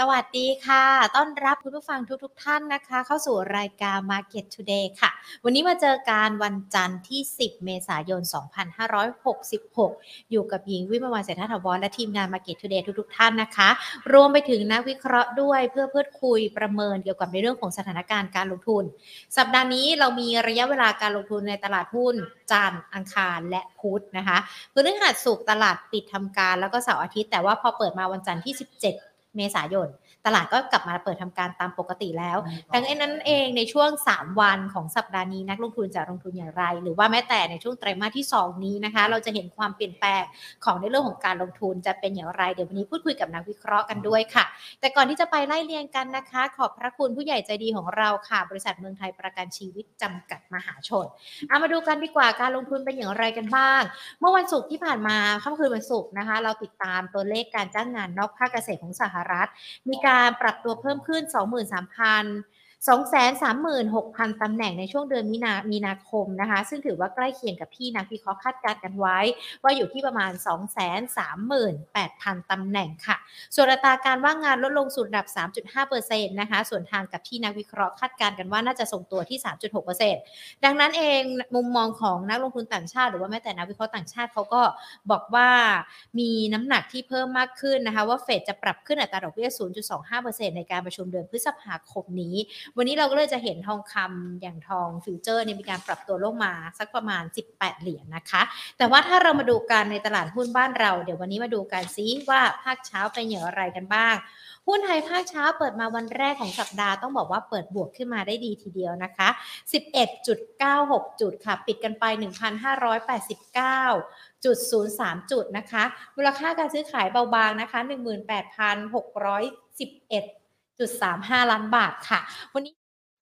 สวัสดีค่ะ ต้อนรับคุณผู้ฟังทุกๆทท่านนะคะ เข้าสู่รายการ Market Today ค่ะ วันนี้มาเจอการวันจันทร์ที่ 10 เมษายน 2566 อยู่กับหญิงวิมวันเศรษฐถาวรและทีมงาน Market Today ทุกๆท่านนะคะ รวมไปถึงนักวิเคราะห์ด้วยเพื่อเพื่อคุยประเมินเกี่ยวกับในเรื่องของสถานการณ์การลงทุน สัปดาห์นี้เรามีระยะเวลาการลงทุนในตลาดหุ้นจันทร์อังคารและพุธนะคะพฤหัสศุกตลาดปิดทำการแล้วก็เสาร์อาทิตย์แต่ว่าพอเปิดมาวันจันทร์ที่ 17 เมษายน ตลาดก็กลับมาเปิดทำการตามปกติแล้ว ดังนั้นเองในช่วง 3 วันของสัปดาห์นี้นักลงทุนจะลงทุนอย่างไร หรือว่าแม้แต่ในช่วงไตรมาสที่ 2 นี้นะคะ เราจะเห็นความเปลี่ยนแปลงของในเรื่องของการลงทุนจะเป็นอย่างไร เดี๋ยววันนี้พูดคุยกับนักวิเคราะห์กันด้วยค่ะ แต่ก่อนที่จะไปไล่เรียงกันนะคะ ขอบพระคุณผู้ใหญ่ใจดีของเราค่ะ บริษัทเมืองไทยประกันชีวิตจำกัดมหาชนเอามาดูกันดีกว่าการลงทุนเป็นอย่างไรกันบ้าง เมื่อวันศุกร์ที่ผ่านมาค่ำคืนวันศุกร์นะคะ เราติดตามตัวเลขการจ้างงานนอกภาคเกษตรของสหรัฐ มีการปรับตัวเพิ่มขึ้น 23,000 236,000 ตำแหน่งในช่วงเดือนมีนามีนาคมนะคะ ซึ่งถือว่าใกล้เคียงกับที่นักวิเคราะห์คาดการณ์กันไว้ ว่าอยู่ที่ประมาณ 238,000 ตำแหน่งค่ะ ส่วนอัตราการว่างงานลดลงสู่ระดับ 3.5%นะคะ ส่วนทางกับที่นักวิเคราะห์คาดการณ์กันว่าน่าจะส่งตัวที่ 3.6%ดังนั้นเองมุมมองของนักลงทุนต่างชาติ หรือว่าแม้แต่นักวิเคราะห์ต่างชาติเขาก็บอกว่ามีน้ำหนักที่เพิ่มมากขึ้นนะคะว่าเฟดจะปรับขึ้นอัตราดอกเบี้ย 0.25%ในการประชุมเดือนพฤษภาคมนี้วันนี้เราก็เลยจะเห็นทองคำอย่างทองฟิวเจอร์เนี่ยมีการปรับตัวลงมาสักประมาณ 18 เหรียญนนะคะ แต่ว่าถ้าเรามาดูกันในตลาดหุ้นบ้านเรา เดี๋ยววันนี้มาดูกันซิว่าภาคเช้าเป็นอย่างไรกันบ้างหุ้นไทยภาคเช้าเปิดมาวันแรกของสัปดาห์ต้องบอกว่าเปิดบวกขึ้นมาได้ดีทีเดียวนะคะ 11.96 จุดค่ะ ปิดกันไป 1,589 จุด03 จุดนะคะ มูลค่าการซื้อขายเบาบางนะคะ 18,611 1.35 ล้านบาทค่ะ วันนี้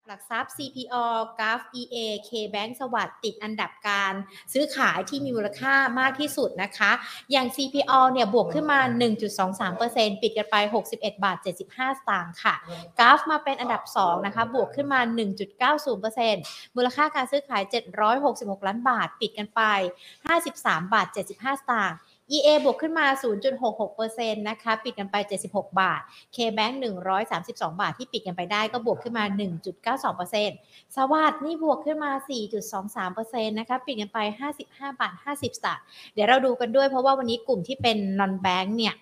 หลักทรัพย์ CPO g a f EA KBank สวัสด์ติดอันดับการซื้อขายที่มีมูลค่ามากที่สุดนะคะ อย่าง CPO เนี่ยบวกขึ้นมา 1.23%ปิดกันไป 61 บาท 75 สตางค์ค่ะ g a f มาเป็นอันดับ 2 นะคะ บวกขึ้นมา 1.90%มูลค่าการซื้อขาย 766 ล้านบาท ปิดกันไป 53 บาท 75 สตางค์ EA บวกขึ้นมา 0.66%นะคะ ปิดกันไป 76 บาท KBank 132 บาทที่ปิดกันไปได้ก็บวกขึ้นมา 1.92%สวัสด์นี่บวกขึ้นมา 4.23%นะคะ ปิดกันไป 55 บาท 50 สตางค์ เดี๋ยวเราดูกันด้วยเพราะว่าวันนี้กลุ่มที่เป็น non bank เนี่ย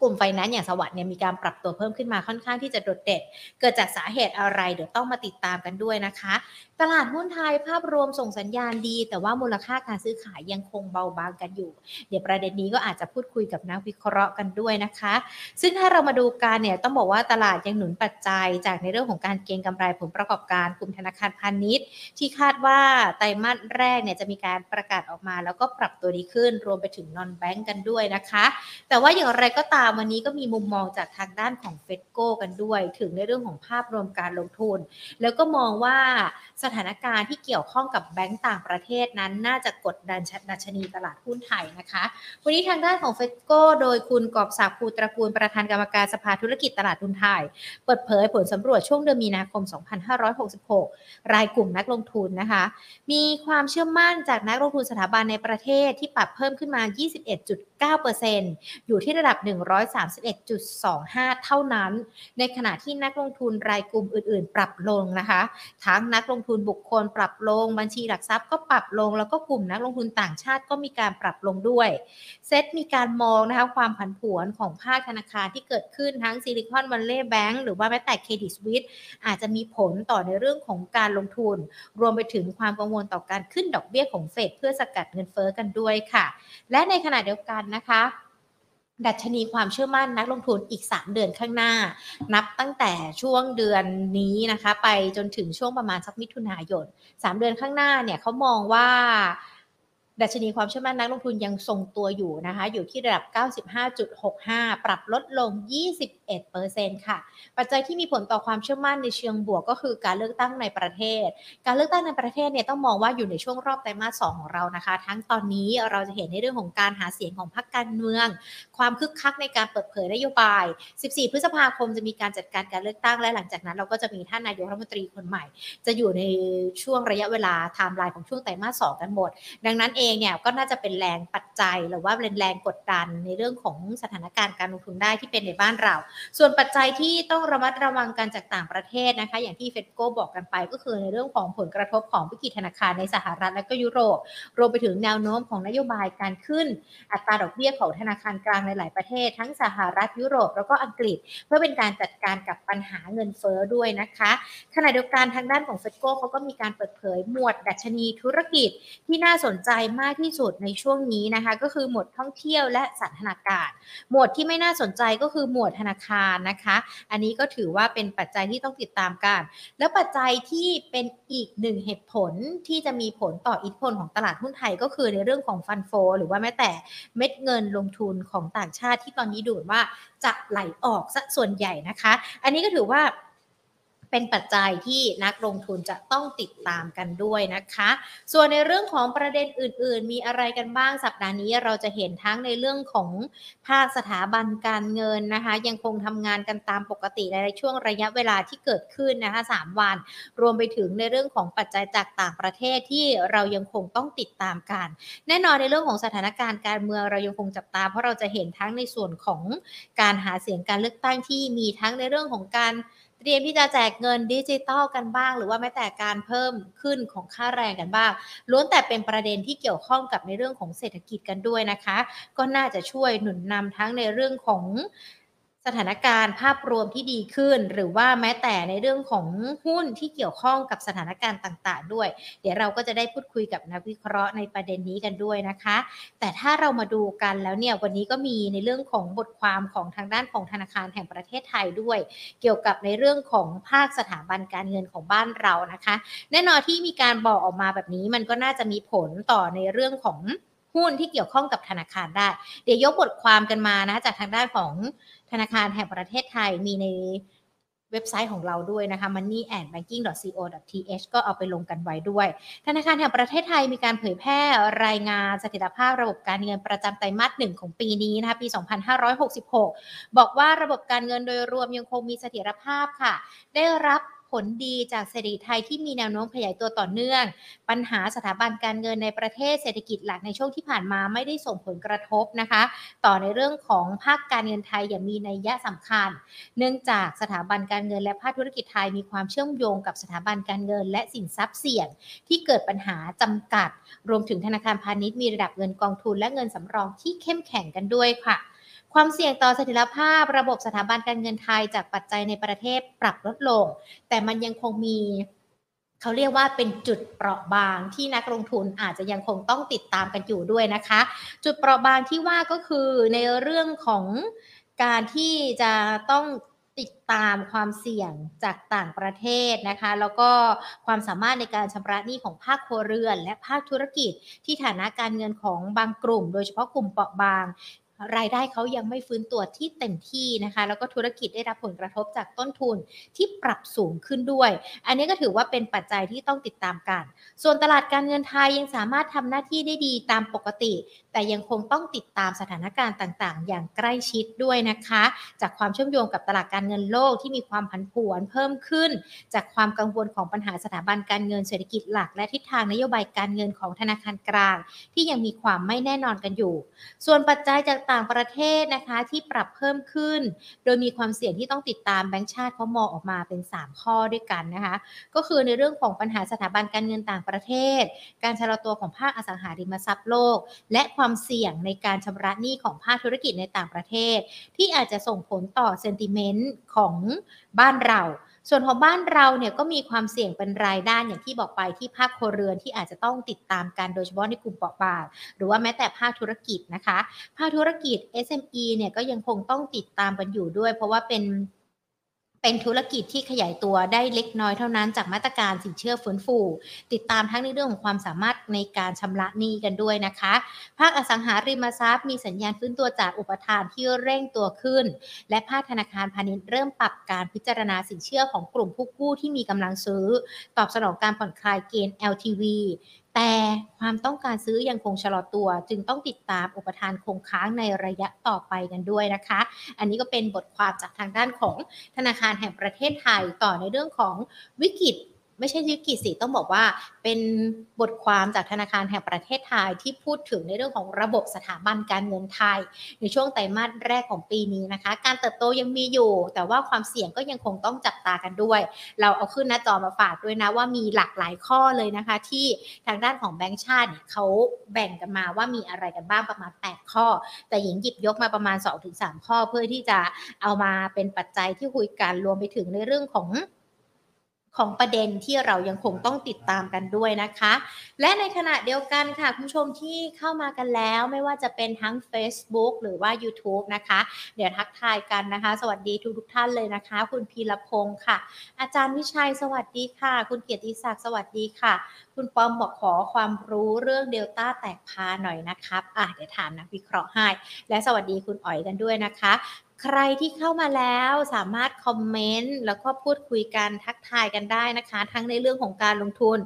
กลุ่มไฟแนนซ์อย่างสวัสด์เนี่ยมีการปรับตัวเพิ่มขึ้นมาค่อนข้างที่จะโดดเด่นเกิดจากสาเหตุอะไร เดี๋ยวต้องมาติดตามกันด้วยนะคะ ตลาดหุ้นไทยภาพรวมส่งสัญญาณดี แต่ว่ามูลค่าการซื้อขายยังคงเบาบางกันอยู่ เดี๋ยวประเด็นนี้ก็อาจจะพูดคุยกับนักวิเคราะห์กันด้วยนะคะ ซึ่งถ้าเรามาดูการเนี่ยต้องบอกว่าตลาดยังหนุนปัจจัย จากในเรื่องของการเก็งกำไรผลประกอบการกลุ่มธนาคารพาณิชย์ ที่คาดว่าไตรมาสแรกเนี่ยจะมีการประกาศออกมา แล้วก็ปรับตัวดีขึ้น รวมไปถึงนอนแบงก์กันด้วยนะคะ แต่ว่าอย่างไรก็ตามวันนี้ก็มีมุมมองจากทางด้านของเฟดโก้กันด้วย ถึงในเรื่องของภาพรวมการลงทุน แล้วก็มองว่าสถานการณ์ที่เกี่ยวข้องกับแบงก์ต่างประเทศนั้น น่าจะกดดันดัชนีตลาดหุ้นไทยนะคะ วันนี้ทางด้านของเฟดโก้โดยคุณกอบศักดิ์ภูตระกูลประธานกรรมการสภาธุรกิจตลาดหุ้นไทย เปิดเผยผลสำรวจช่วงเดือนมีนาคม 2566 รายกลุ่มนักลงทุนนะคะ มีความเชื่อมั่นจากนักลงทุนสถาบันในประเทศที่ปรับเพิ่มขึ้นมา 21.9%อยู่ที่ระดับ 100 131.25 เท่านั้น ในขณะที่นักลงทุนรายกลุ่มอื่น ๆ ปรับลงนะคะ ทั้งนักลงทุนบุคคลปรับลง บัญชีหลักทรัพย์ก็ปรับลง แล้วก็กลุ่มนักลงทุนต่างชาติก็มีการปรับลงด้วยเซตมีการมองนะคะความผันผวนของภาคธนาคารที่เกิดขึ้นทั้ง Silicon Valley Bank หรือว่าแม้แต่ Credit Suisse อาจจะมีผลต่อในเรื่องของการลงทุน รวมไปถึงความกังวลต่อการขึ้นดอกเบี้ยของเฟดเพื่อสกัดเงินเฟ้อกันด้วยค่ะ และในขณะเดียวกันนะคะ ดัชนีความเชื่อมั่นนักลงทุนอีก 3 เดือนข้างหน้า นับตั้งแต่ช่วงเดือนนี้นะคะ ไปจนถึงช่วงประมาณสักมิถุนายน 3 เดือนข้างหน้าเนี่ยเขามองว่า ดัชนีความเชื่อมั่นนักลงทุนยังทรงตัวอยู่นะคะ อยู่ที่ระดับ 95.65 ปรับลดลง 21%ค่ะ ปัจจัยที่มีผลต่อความเชื่อมั่นในเชิงบวกก็คือการเลือกตั้งในประเทศ การเลือกตั้งในประเทศเนี่ยต้องมองว่าอยู่ในช่วงรอบไตรมาส 2 ของเรานะคะ ทั้งตอนนี้เราจะเห็นในเรื่องของการหาเสียงของพรรคการเมือง ความคึกคักในการเปิดเผยนโยบาย 14 พฤษภาคมจะมีการจัดการการเลือกตั้งและหลังจากนั้นเราก็จะมีท่านนายกรัฐมนตรีคนใหม่ จะอยู่ในช่วงระยะเวลาไทม์ไลน์ของช่วงไตรมาส 2 กันหมด ดังนั้นเององเนี่ยก็น่าจะเป็นแรงปัจจัยหรือว่าเป็นแรงกดดันในเรื่องของสถานการณ์การลงทุนได้ที่เป็นในบ้านเรา ส่วนปัจจัยที่ต้องระมัดระวังกันจากต่างประเทศนะคะ อย่างที่เฟดโกบอกกันไปก็คือในเรื่องของผลกระทบของวิกฤตธนาคารในสหรัฐและก็ยุโรป รวมไปถึงแนวโน้มของนโยบายการขึ้น อัตราดอกเบี้ยของธนาคารกลางในหลายประเทศ ทั้งสหรัฐยุโรปแล้วก็อังกฤษ เพื่อเป็นการจัดการกับปัญหาเงินเฟ้อด้วยนะคะขณะเดียวกันทางด้านของเฟดโกเขาก็มีการเปิดเผยหมวดดัชนีธุรกิจที่น่าสนใจมากที่สุดในช่วงนี้นะคะ ก็คือหมวดท่องเที่ยวและสันทนาการ หมวดที่ไม่น่าสนใจก็คือหมวดธนาคารนะคะ อันนี้ก็ถือว่าเป็นปัจจัยที่ต้องติดตามกัน แล้วปัจจัยที่เป็นอีกหนึ่งเหตุผลที่จะมีผลต่ออิทธิพลของตลาดหุ้นไทยก็คือในเรื่องของฟันโฟหรือว่าแม้แต่เม็ดเงินลงทุนของต่างชาติที่ตอนนี้ดูว่าจะไหลออกซะส่วนใหญ่นะคะ อันนี้ก็ถือว่า เป็นปัจจัยที่นักลงทุนจะต้องติดตามกันด้วยนะคะ ส่วนในเรื่องของประเด็นอื่น ๆ มีอะไรกันบ้างสัปดาห์นี้เราจะเห็นทั้งในเรื่องของภาคสถาบันการเงินนะคะ ยังคงทำงานกันตามปกติในช่วงระยะเวลาที่เกิดขึ้นนะคะ3วัน รวมไปถึงในเรื่องของปัจจัยจากต่างประเทศที่เรายังคงต้องติดตามกัน แน่นอนในเรื่องของสถานการณ์การเมืองเรายังคงจับตา เพราะเราจะเห็นทั้งในส่วนของการหาเสียงการเลือกตั้งที่มีทั้งในเรื่องของการ เตรียมที่จะแจกเงินดิจิตอลกันบ้าง หรือว่าแม้แต่การเพิ่มขึ้นของค่าแรงกันบ้างล้วนแต่เป็นประเด็นที่เกี่ยวข้องกับในเรื่องของเศรษฐกิจกันด้วยนะคะ ก็น่าจะช่วยหนุนนำทั้งในเรื่องของ สถานการณ์ภาพรวมที่ดีขึ้น หรือว่าแม้แต่ในเรื่องของหุ้นที่เกี่ยวข้องกับสถานการณ์ต่าง ๆ ด้วย เดี๋ยวเราก็จะได้พูดคุยกับนักวิเคราะห์ในประเด็นนี้กันด้วยนะคะ แต่ถ้าเรามาดูกันแล้วเนี่ยวันนี้ก็มีในเรื่องของบทความของทางด้านของธนาคารแห่งประเทศไทยด้วย เกี่ยวกับในเรื่องของภาคสถาบันการเงินของบ้านเรานะคะ แน่นอนที่มีการบอกออกมาแบบนี้มันก็น่าจะมีผลต่อในเรื่องของหุ้นที่เกี่ยวข้องกับธนาคารได้ เดี๋ยวยกบทความกันมานะจากทางด้านของ ธนาคารแห่งประเทศไทยมีในเว็บไซต์ของเราด้วยนะคะ moneyandbanking.co.th ก็เอาไปลงกันไว้ด้วย ธนาคารแห่งประเทศไทยมีการเผยแพร่รายงานสถิตภาพระบบการเงินประจำไตรมาสหนึ่งของปีนี้นะคะปี 2566 บอกว่าระบบการเงินโดยรวมยังคงมีเสถียรภาพค่ะ ได้รับ ผลดีจากเศรษฐกิจไทยที่มีแนวโน้มขยายตัวต่อเนื่อง ปัญหาสถาบันการเงินในประเทศเศรษฐกิจหลักในช่วงที่ผ่านมาไม่ได้ส่งผลกระทบนะคะ ต่อในเรื่องของภาคการเงินไทยอย่างมีนัยยะสำคัญ เนื่องจากสถาบันการเงินและภาคธุรกิจไทยมีความเชื่อมโยงกับสถาบันการเงิน และสินทรัพย์เสี่ยง ที่เกิดปัญหาจำกัด รวมถึงธนาคารพาณิชย์มีระดับเงินกองทุนและเงินสำรองที่เข้มแข็งกันด้วยค่ะ ความเสี่ยงต่อเสถียรภาพระบบสถาบันการเงินไทยจากปัจจัยในประเทศปรับลดลง แต่มันยังคงมีเขาเรียกว่าเป็นจุดเปราะบางที่นักลงทุนอาจจะยังคงต้องติดตามกันอยู่ด้วยนะคะ จุดเปราะบางที่ว่าก็คือในเรื่องของการที่จะต้องติดตามความเสี่ยงจากต่างประเทศนะคะ แล้วก็ความสามารถในการชำระหนี้ของภาคครัวเรือน และภาคธุรกิจที่ฐานะการเงินของบางกลุ่ม โดยเฉพาะกลุ่มเปราะบาง รายได้เขายังไม่ฟื้นตัวที่เต็มที่นะคะ แล้วก็ธุรกิจได้รับผลกระทบจากต้นทุนที่ปรับสูงขึ้นด้วย อันนี้ก็ถือว่าเป็นปัจจัยที่ต้องติดตามกัน ส่วนตลาดการเงินไทยยังสามารถทำหน้าที่ได้ดีตามปกติ แต่ยังคงต้องติดตามสถานการณ์ต่างๆ อย่างใกล้ชิดด้วยนะคะ จากความเชื่อมโยงกับตลาดการเงินโลกที่มีความผันผวนเพิ่มขึ้น จากความกังวลของปัญหาสถาบันการเงินเศรษฐกิจหลัก และทิศทางนโยบายการเงินของธนาคารกลาง ที่ยังมีความไม่แน่นอนกันอยู่ ส่วนปัจจัยจากต่างประเทศนะคะที่ปรับเพิ่มขึ้น โดยมีความเสี่ยงที่ต้องติดตามแบงก์ชาติเขามองออกมาเป็น 3 ข้อด้วยกันนะคะ ก็คือในเรื่องของปัญหาสถาบันการเงินต่างประเทศ การชะลอตัวของภาคอสังหาริมทรัพย์โลก และความเสี่ยงในการชำระหนี้ของภาคธุรกิจในต่างประเทศ ที่อาจจะส่งผลต่อเซนติเมนต์ของบ้านเรา ส่วนของบ้านเราเนี่ยก็มีความเสี่ยงเป็นรายด้านอย่างที่บอกไปที่ภาคครัวเรือนที่อาจจะต้องติดตามกันโดยเฉพาะในกลุ่มเปราะบางหรือว่าแม้แต่ภาคธุรกิจนะคะ ภาคธุรกิจ SME เนี่ยก็ยังคงต้องติดตามกันอยู่ด้วย เพราะว่าเป็น เป็นธุรกิจที่ขยายตัวได้เล็กน้อยเท่านั้นจากมาตรการสินเชื่อฟื้นฟู ติดตามทั้งในเรื่องของความสามารถในการชำระหนี้กันด้วยนะคะ ภาคอสังหาริมทรัพย์มีสัญญาณฟื้นตัวจากอุปทานที่เร่งตัวขึ้น และภาคธนาคารพาณิชย์เริ่มปรับการพิจารณาสินเชื่อของกลุ่มผู้กู้ที่มีกำลังซื้อ ตอบสนองการผ่อนคลายเกณฑ์ LTV แต่ความต้องการซื้อยังคงชะลอตัว จึงต้องติดตามอุปทานคงค้างในระยะต่อไปกันด้วยนะคะ อันนี้ก็เป็นบทความจากทางด้านของธนาคารแห่งประเทศไทยต่อในเรื่องของวิกฤต ไม่ใช่วิกฤตสิต้องบอกว่าเป็นบทความจากธนาคารแห่งประเทศไทยที่พูดถึงในเรื่องของระบบสถาบันการเงินไทย ในช่วงไตรมาสแรกของปีนี้นะคะ การเติบโตยังมีอยู่ แต่ว่าความเสี่ยงก็ยังคงต้องจับตากันด้วย เราเอาขึ้นหน้าจอมาฝากด้วยนะว่ามีหลากหลายข้อเลยนะคะ ที่ทางด้านของแบงก์ชาติเนี่ยเขาแบ่งกันมาว่ามีอะไรกันบ้างประมาณ 8 ข้อ แต่หญิงหยิบยกมาประมาณ 2-3 ข้อเพื่อที่จะเอามาเป็นปัจจัยที่คุยกันรวมไปถึงในเรื่องของ ของประเด็นที่เรายังคงต้องติดตามกันด้วยนะคะ และในขณะเดียวกันค่ะ คุณผู้ชมที่เข้ามากันแล้วไม่ว่าจะเป็นทั้ง Facebook หรือว่า YouTube นะคะ เดี๋ยวทักทายกันนะคะ สวัสดีทุกทุกท่านเลยนะคะ คุณพีรพงศ์ค่ะ อาจารย์วิชัยสวัสดีค่ะ คุณเกียรติศักดิ์สวัสดีค่ะ คุณปอมบอกขอความรู้เรื่องเดลต้าแตกพาหน่อยนะครับอะเดี๋ยวถามนักวิเคราะห์ให้และสวัสดีคุณอ๋อยกันด้วยนะคะ ใครที่เข้ามาแล้วสามารถคอมเมนต์แล้วก็พูดคุยกันทักทายกันได้นะคะ ทั้งในเรื่องของการลงทุน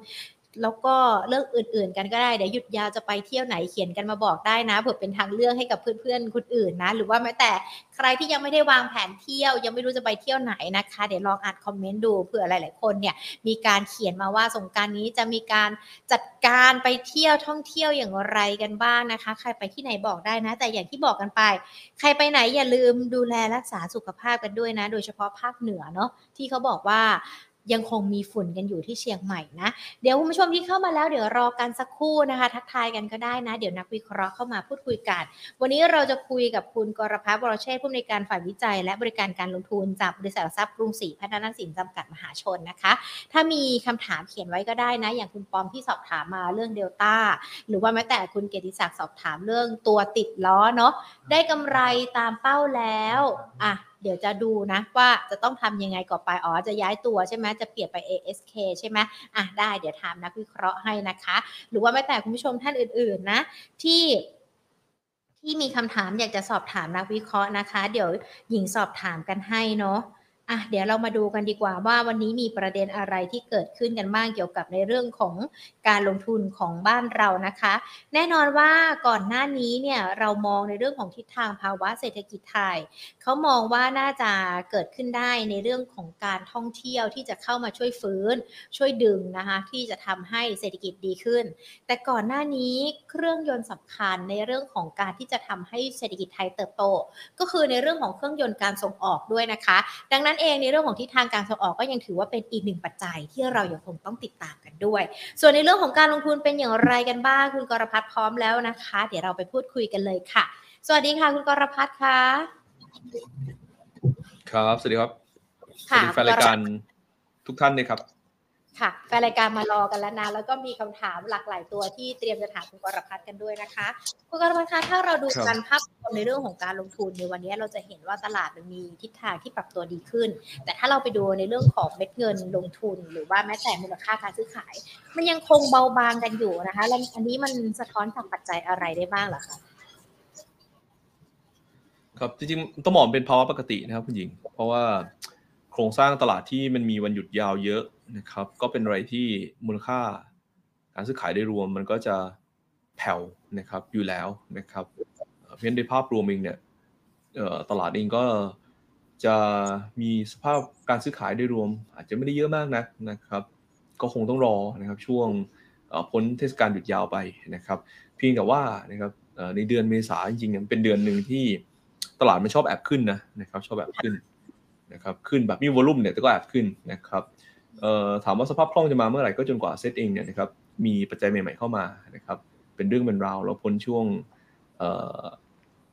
แล้วก็เรื่องอื่นๆ กันก็ได้เดี๋ยวหยุดยาวจะไปเที่ยวไหนเขียนกันมาบอกได้นะเผื่อเป็นทางเลือกให้กับเพื่อนๆคนอื่นนะ หรือว่าแม้แต่ใครที่ยังไม่ได้วางแผนเที่ยว ยังไม่รู้จะไปเที่ยวไหนนะคะ เดี๋ยวลองอ่านคอมเมนต์ดูเผื่อหลายๆคนเนี่ยมีการเขียนมาว่าสงการนี้จะมีการจัดการไปเที่ยวท่องเที่ยวอย่างไรกันบ้างนะคะ ใครไปที่ไหนบอกได้นะ แต่อย่างที่บอกกันไป ใครไปไหนอย่าลืมดูแลรักษาสุขภาพกันด้วยนะ โดยเฉพาะภาคเหนือเนาะที่เขาบอกว่า ยังคงมีฝุ่นกันอยู่ที่เชียงใหม่นะ เดี๋ยวคุณผู้ชมที่เข้ามาแล้วเดี๋ยวรอกันสักครู่นะคะ ทักทายกันก็ได้นะ เดี๋ยวนักวิเคราะห์เข้ามาพูดคุยกัน วันนี้เราจะคุยกับคุณกรพัฒน์วรเชษผู้อำนวยการฝ่ายวิจัย และบริการการลงทุนจากบริษัททรัพย์กรุงศรีพัฒนาสินจำกัดมหาชนนะคะ ถ้ามีคำถามเขียนไว้ก็ได้นะ อย่างคุณปอมที่สอบถามมาเรื่องเดลต้าหรือว่าแม้แต่คุณเกียรติศักดิ์สอบถามเรื่องตัวติดล้อเนาะได้กำไรตามเป้าแล้วอะ เดี๋ยวจะดูนะว่าจะต้องทำยังไงก่อไป อ๋อ จะย้ายตัวใช่ไหมจะเปลี่ยนไป ASK ใช่ไหมอะได้เดี๋ยวถามนักวิเคราะห์ให้นะคะ หรือว่าแม้แต่คุณผู้ชมท่านอื่นๆนะที่ที่มีคำถามอยากจะสอบถามนักวิเคราะห์นะคะ เดี๋ยวหญิงสอบถามกันให้เนาะ อะเดี๋ยวเรามาดูกันดีกว่าว่าวันนี้มีประเด็นอะไรที่เกิดขึ้นกันบ้างเกี่ยวกับในเรื่องของการลงทุนของบ้านเรานะคะ แน่นอนว่าก่อนหน้านี้เนี่ยเรามองในเรื่องของทิศทางภาวะเศรษฐกิจไทยเขามองว่าน่าจะเกิดขึ้นได้ในเรื่องของการท่องเที่ยวที่จะเข้ามาช่วยฟื้น ช่วยดึงนะคะที่จะทำให้เศรษฐกิจดีขึ้น แต่ก่อนหน้านี้เครื่องยนต์สำคัญในเรื่องของการที่จะทำให้เศรษฐกิจไทยเติบโต ก็คือในเรื่องของเครื่องยนต์การส่งออกด้วยนะคะ ดังนั้นเองในเรื่องของทิศทางการส่งออกก็ยังถือว่าเป็นอีกหนึ่งปัจจัยที่เรายังคงต้องติดตามกันด้วย ส่วนในเรื่องของการลงทุนเป็นอย่างไรกันบ้างคุณกรพัฒน์พร้อมแล้วนะคะ เดี๋ยวเราไปพูดคุยกันเลยค่ะ สวัสดีค่ะ คุณกรพัฒน์ค่ะครับ สวัสดีครับสวัสดีแฟนรายการทุกท่านเลยครับ ค่ะแฟนรายการมารอกันแล้วนะแล้วก็มีคำถามหลากหลายตัวที่เตรียมจะถามคุณกรพัฒน์กันด้วยนะคะคุณกรพัฒน์คะถ้าเราดูกันภาพรวมในเรื่องของการลงทุนในวันนี้เราจะเห็นว่าตลาดมันมีทิศทางที่ปรับตัวดีขึ้น แต่ถ้าเราไปดูในเรื่องของเม็ดเงินลงทุน หรือว่าแม้แต่มูลค่าการซื้อขาย มันยังคงเบาบางกันอยู่นะคะแล้วอันนี้มันสะท้อนจากปัจจัยอะไรได้บ้างหรอคะครับจริงๆต้องมองเป็นภาวะปกตินะครับคุณหญิง เพราะว่าโครงสร้างตลาดที่มันมีวันหยุดยาวเยอะนะครับ ก็เป็นอะไรที่มูลค่า การซื้อขายได้รวมมันก็จะแผ่วนะครับอยู่แล้วนะครับ เพียงในภาพรวมเองเนี่ยตลาดเองก็จะมีสภาพการซื้อขายได้รวม อาจจะไม่ได้เยอะมากนะนะครับ ก็คงต้องรอนะครับช่วงพ้นเทศกาลหยุดยาวไปนะครับ เพียงแต่ว่านะครับในเดือนเมษาจริงๆเป็นเดือนหนึ่งที่ตลาดมันชอบแอบขึ้นนะนะครับ ชอบแอบขึ้น นะครับขึ้นแบบมีวอลุ่มเนี่ยแต่ก็แอบขึ้นนะครับถามว่าสภาพคล่องจะมาเมื่อไหร่ก็จนกว่าเซตเองเนี่ยนะครับมีปัจจัยใหม่ๆเข้ามานะครับเป็นเรื่องเป็นราวแล้วพ้นช่วง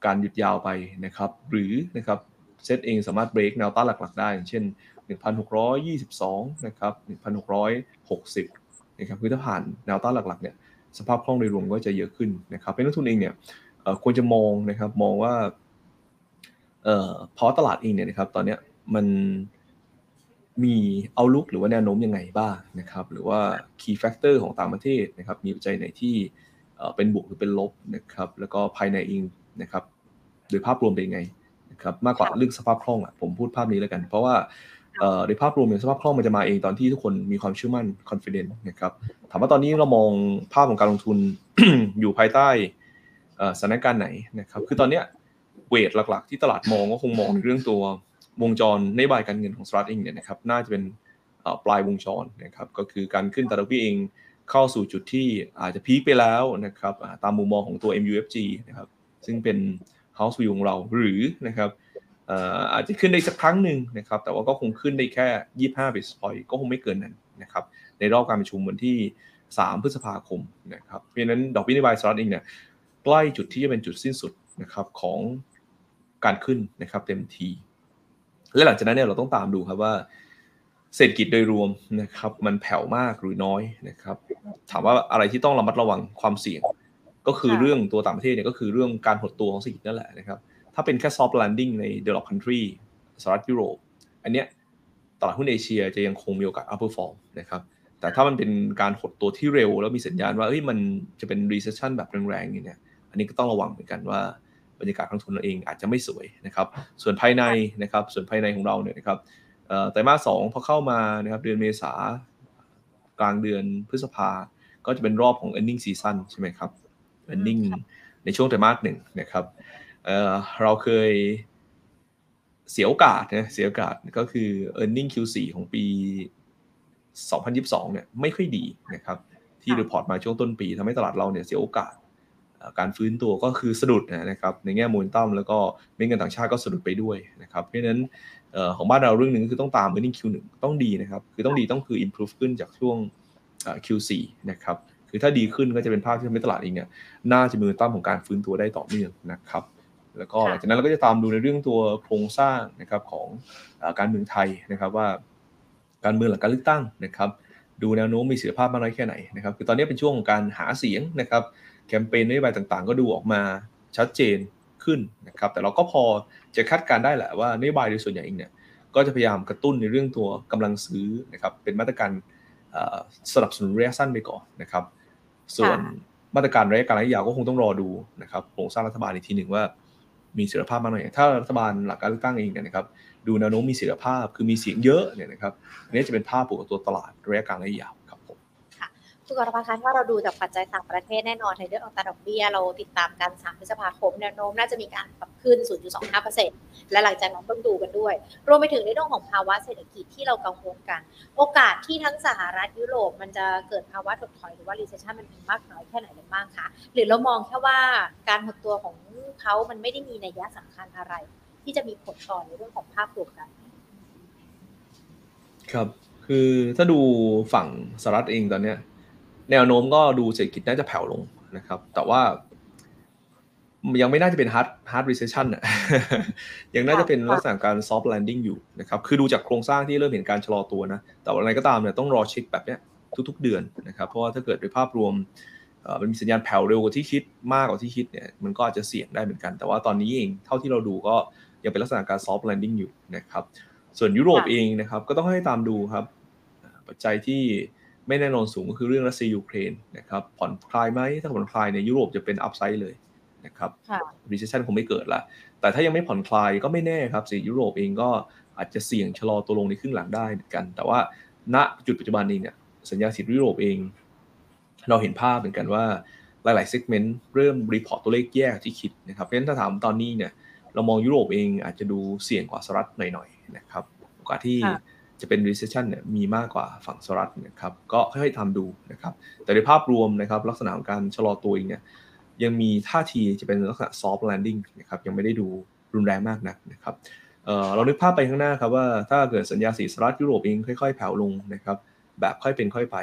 การหยุดยาวไปนะครับหรือนะครับเซตเองสามารถเบรกแนวต้านหลักๆได้ เช่น 1,622นะครับ1,660นะครับคือถ้าผ่านแนวต้านหลักๆเนี่ยสภาพคล่องโดยรวมก็จะเยอะขึ้นนะครับเป็นนักทุนเองเนี่ยควรจะมองนะครับมองว่าเอ่อเพราะตลาดเองเนี่ยนะครับตอนเนี้ย มันมีเอาลุกหรือว่าแนวโน้มยังไงบ้างนะครับ หรือว่า key factor ของต่างประเทศนะครับ มีปัจจัยไหนที่เป็นบวกหรือเป็นลบนะครับ แล้วก็ภายในเองนะครับ โดยภาพรวมเป็นยังไงนะครับ มากกว่าเรื่องสภาพคล่องอะผมพูดภาพนี้แล้วกัน เพราะว่าโดยภาพรวมเนี่ยสภาพคล่องมันจะมาเองตอนที่ทุกคนมีความเชื่อมั่น confident นะครับ ถามว่าตอนนี้เรามองภาพของการลงทุนอยู่ภายใต้สถานการณ์ไหนนะครับ คือตอนเนี้ยเวทหลัก ๆ ที่ตลาดมองก็คงมองในเรื่องตัว วงจรนโยบายการเงินของสตาร์ทเองเนี่ยนะครับน่าจะเป็นปลายวงจรนะครับก็คือการขึ้นตลาดหุ้นเองเข้าสู่จุดที่อาจจะพีคไปแล้วนะครับตามมุมมองของตัว MUFG นะครับซึ่งเป็น House View ของเราหรือนะครับอาจจะขึ้นได้สักครั้งหนึ่งนะครับแต่ว่าก็คงขึ้นได้แค่ 25 basis point ก็คงไม่เกินนั้นนะครับในรอบการประชุมวันที่ 3 พฤษภาคมนะครับเพราะฉะนั้นดอกเบี้ยนโยบายสหรัฐเองเนี่ยใกล้จุดที่จะเป็นจุดสิ้นสุดนะครับของการขึ้นนะครับเต็มที และหลังจากนั้นเนี่ยเราต้องตามดูครับว่า เศรษฐกิจโดยรวมนะครับ มันแผ่วมากหรือน้อยนะครับ ถามว่าอะไรที่ต้องระมัดระวังความเสี่ยง ก็คือเรื่องตัวต่างประเทศเนี่ยก็คือเรื่องการหดตัวของเศรษฐกิจนั่นแหละนะครับ ถ้าเป็นแค่ soft landing ใน developed country สหรัฐยุโรป อันเนี้ยตลาดหุ้นเอเชียจะยังคงมีโอกาส upperform นะครับแต่ถ้ามันเป็นการหดตัวที่เร็ว แล้วมีสัญญาณว่าเอ้ยมันจะเป็น recession แบบแรงๆนี่เนี่ย อันนี้ก็ต้องระวังเหมือนกันว่า บรรยากาศการทุนเราเองอาจจะไม่สวยนะครับส่วนภายในนะครับส่วนภายในของเราเนี่ยนะครับไตรมาสสองพอเข้ามานะครับเดือนเมษากลางเดือนพฤษภา ก็จะเป็นรอบของ earning season ใช่ไหมครับ earning ในช่วงไตรมาสหนึ่งนะครับเราเคยเสียโอกาสนะเสียโอกาสก็คือ earning Q4 ของปี 2022 เนี่ยไม่ค่อยดีนะครับที่ report มาช่วงต้นปีทำให้ตลาดเราเนี่ยเสียโอกาส การฟื้นตัวก็คือสะดุดนะครับในแง่มูลต้อมแล้วก็เม็ดเงินต่างชาติก็สะดุดไปด้วยนะครับเพราะฉะนั้นของบ้านเราเรื่องหนึ่งคือต้องตาม earning Q1 ต้องดีนะครับคือต้องดีต้องคือ improve ขึ้นจากช่วง Q4 นะครับคือถ้าดีขึ้นก็จะเป็นภาพที่ทำให้ตลาดเองเนี่ยน่าจะมีต้นของการฟื้นตัวได้ต่อเนื่องนะครับแล้วก็หลังจากนั้นเราก็จะตามดูในเรื่องตัวโครงสร้างนะครับของการเมืองไทยนะครับว่า การเมืองหลังการเลือกตั้งนะครับ ดูแนวโน้มมีเสถียรภาพมากน้อยแค่ไหนนะครับคือตอนนี้เป็นช่วงของการหาเสียงนะครับ แคมเปญนโยบายต่างๆ ก็ดูออกมาชัดเจนขึ้นนะครับ แต่เราก็พอจะคาดการได้แหละว่านโยบายโดยส่วนใหญ่เองเนี่ย ก็จะพยายามกระตุ้นในเรื่องตัวกำลังซื้อนะครับ เป็นมาตรการสนับสนุนระยะสั้นไปก่อนนะครับ ส่วนมาตรการระยะกลางระยะยาวก็คงต้องรอดูนะครับโครงสร้างรัฐบาลอีกทีหนึ่งว่ามีเสถียรภาพมากหน่อยถ้ารัฐบาลหลักการเลือกตั้งเองเนี่ยนะครับ ดูแนวโน้มมีเสถียรภาพคือมีเสียงเยอะเนี่ยนะครับนี่จะเป็นภาพปกตัวตลาดระยะกลางระยะยาว คุณกรพัฒน์คะถ้าเราดูจากปัจจัยต่างประเทศแน่นอนในเรื่องของตลาดดอกเบี้ยเราติดตามกัน3พฤษภาคมแนวโน้มน่าจะมีการปรับขึ้น 0.25%และหลังจากนั้นต้องดูกันด้วย รวมไปถึงในเรื่องของภาวะเศรษฐกิจที่เรากังวลกัน โอกาสที่ทั้งสหรัฐยุโรปมันจะเกิดภาวะถดถอยหรือว่า recession มันมีมากน้อยแค่ไหนกันบ้างคะหรือเรามองแค่ว่าการหดตัวของเขามันไม่ได้มีนัยยะสำคัญอะไร ที่จะมีผลต่อในเรื่องของภาพรวมกัน ครับ คือถ้าดูฝั่งสหรัฐเองตอนเนี้ย แนวโน้มก็ดูเศรษฐกิจน่าจะแผ่วลงนะครับ แต่ว่ายังไม่น่าจะเป็น hard hard recession อะยังน่าจะเป็นลักษณะการ soft landing อยู่นะครับ คือดูจากโครงสร้างที่เริ่มเห็นการชะลอตัวนะ แต่อะไรก็ตามเนี่ยต้องรอเช็คแบบเนี้ยทุกๆเดือนนะครับ เพราะว่าถ้าเกิดโดยภาพรวมมันมีสัญญาณแผ่วเร็วกว่าที่คิดมากกว่าที่คิดเนี่ยมันก็อาจจะเสี่ยงได้เหมือนกัน แต่ว่าตอนนี้เองเท่าที่เราดูก็ยังเป็นลักษณะการ soft landing อยู่นะครับ ส่วนยุโรปเองนะครับก็ต้องให้ตามดูครับ ปัจจัยที่ ไม่แน่นอนสูงก็คือเรื่องรัสเซียยูเครนนะครับผ่อนคลายไหมถ้าผ่อนคลายในยุโรปจะเป็น upside เลยนะครับ recession คงไม่เกิดละแต่ถ้ายังไม่ผ่อนคลายก็ไม่แน่ครับเศรษฐกิจยุโรปเองก็อาจจะเสี่ยงชะลอตัวลงในครึ่งหลังได้เหมือนกัน แต่ว่าณจุดปัจจุบันเองเนี่ยสัญญาณเศรษฐกิจยุโรปเอง เราเห็นภาพเหมือนกันว่าหลายๆ segment เริ่ม report ตัวเลขแย่ที่คิดนะครับเพราะฉะนั้นถ้าถามตอนนี้เนี่ยเรามองยุโรปเองอาจจะดูเสี่ยงกว่าสหรัฐหน่อยๆนะครับโอกาสที่ จะเป็น recession เนี่ยมีมากกว่าฝั่งสหรัฐนะครับก็ค่อยๆทำดูนะครับแต่ในภาพรวมนะครับลักษณะของการชะลอตัวเองเนี่ยยังมีท่าทีจะเป็นลักษณะ soft landing นะครับยังไม่ได้ดูรุนแรงมากนักนะครับเรานึกภาพไปข้างหน้าครับว่าถ้าเกิดสัญญาสีสหรัฐยุโรปเองค่อยๆแผ่วลงนะครับแบบค่อยเป็นค่อยไป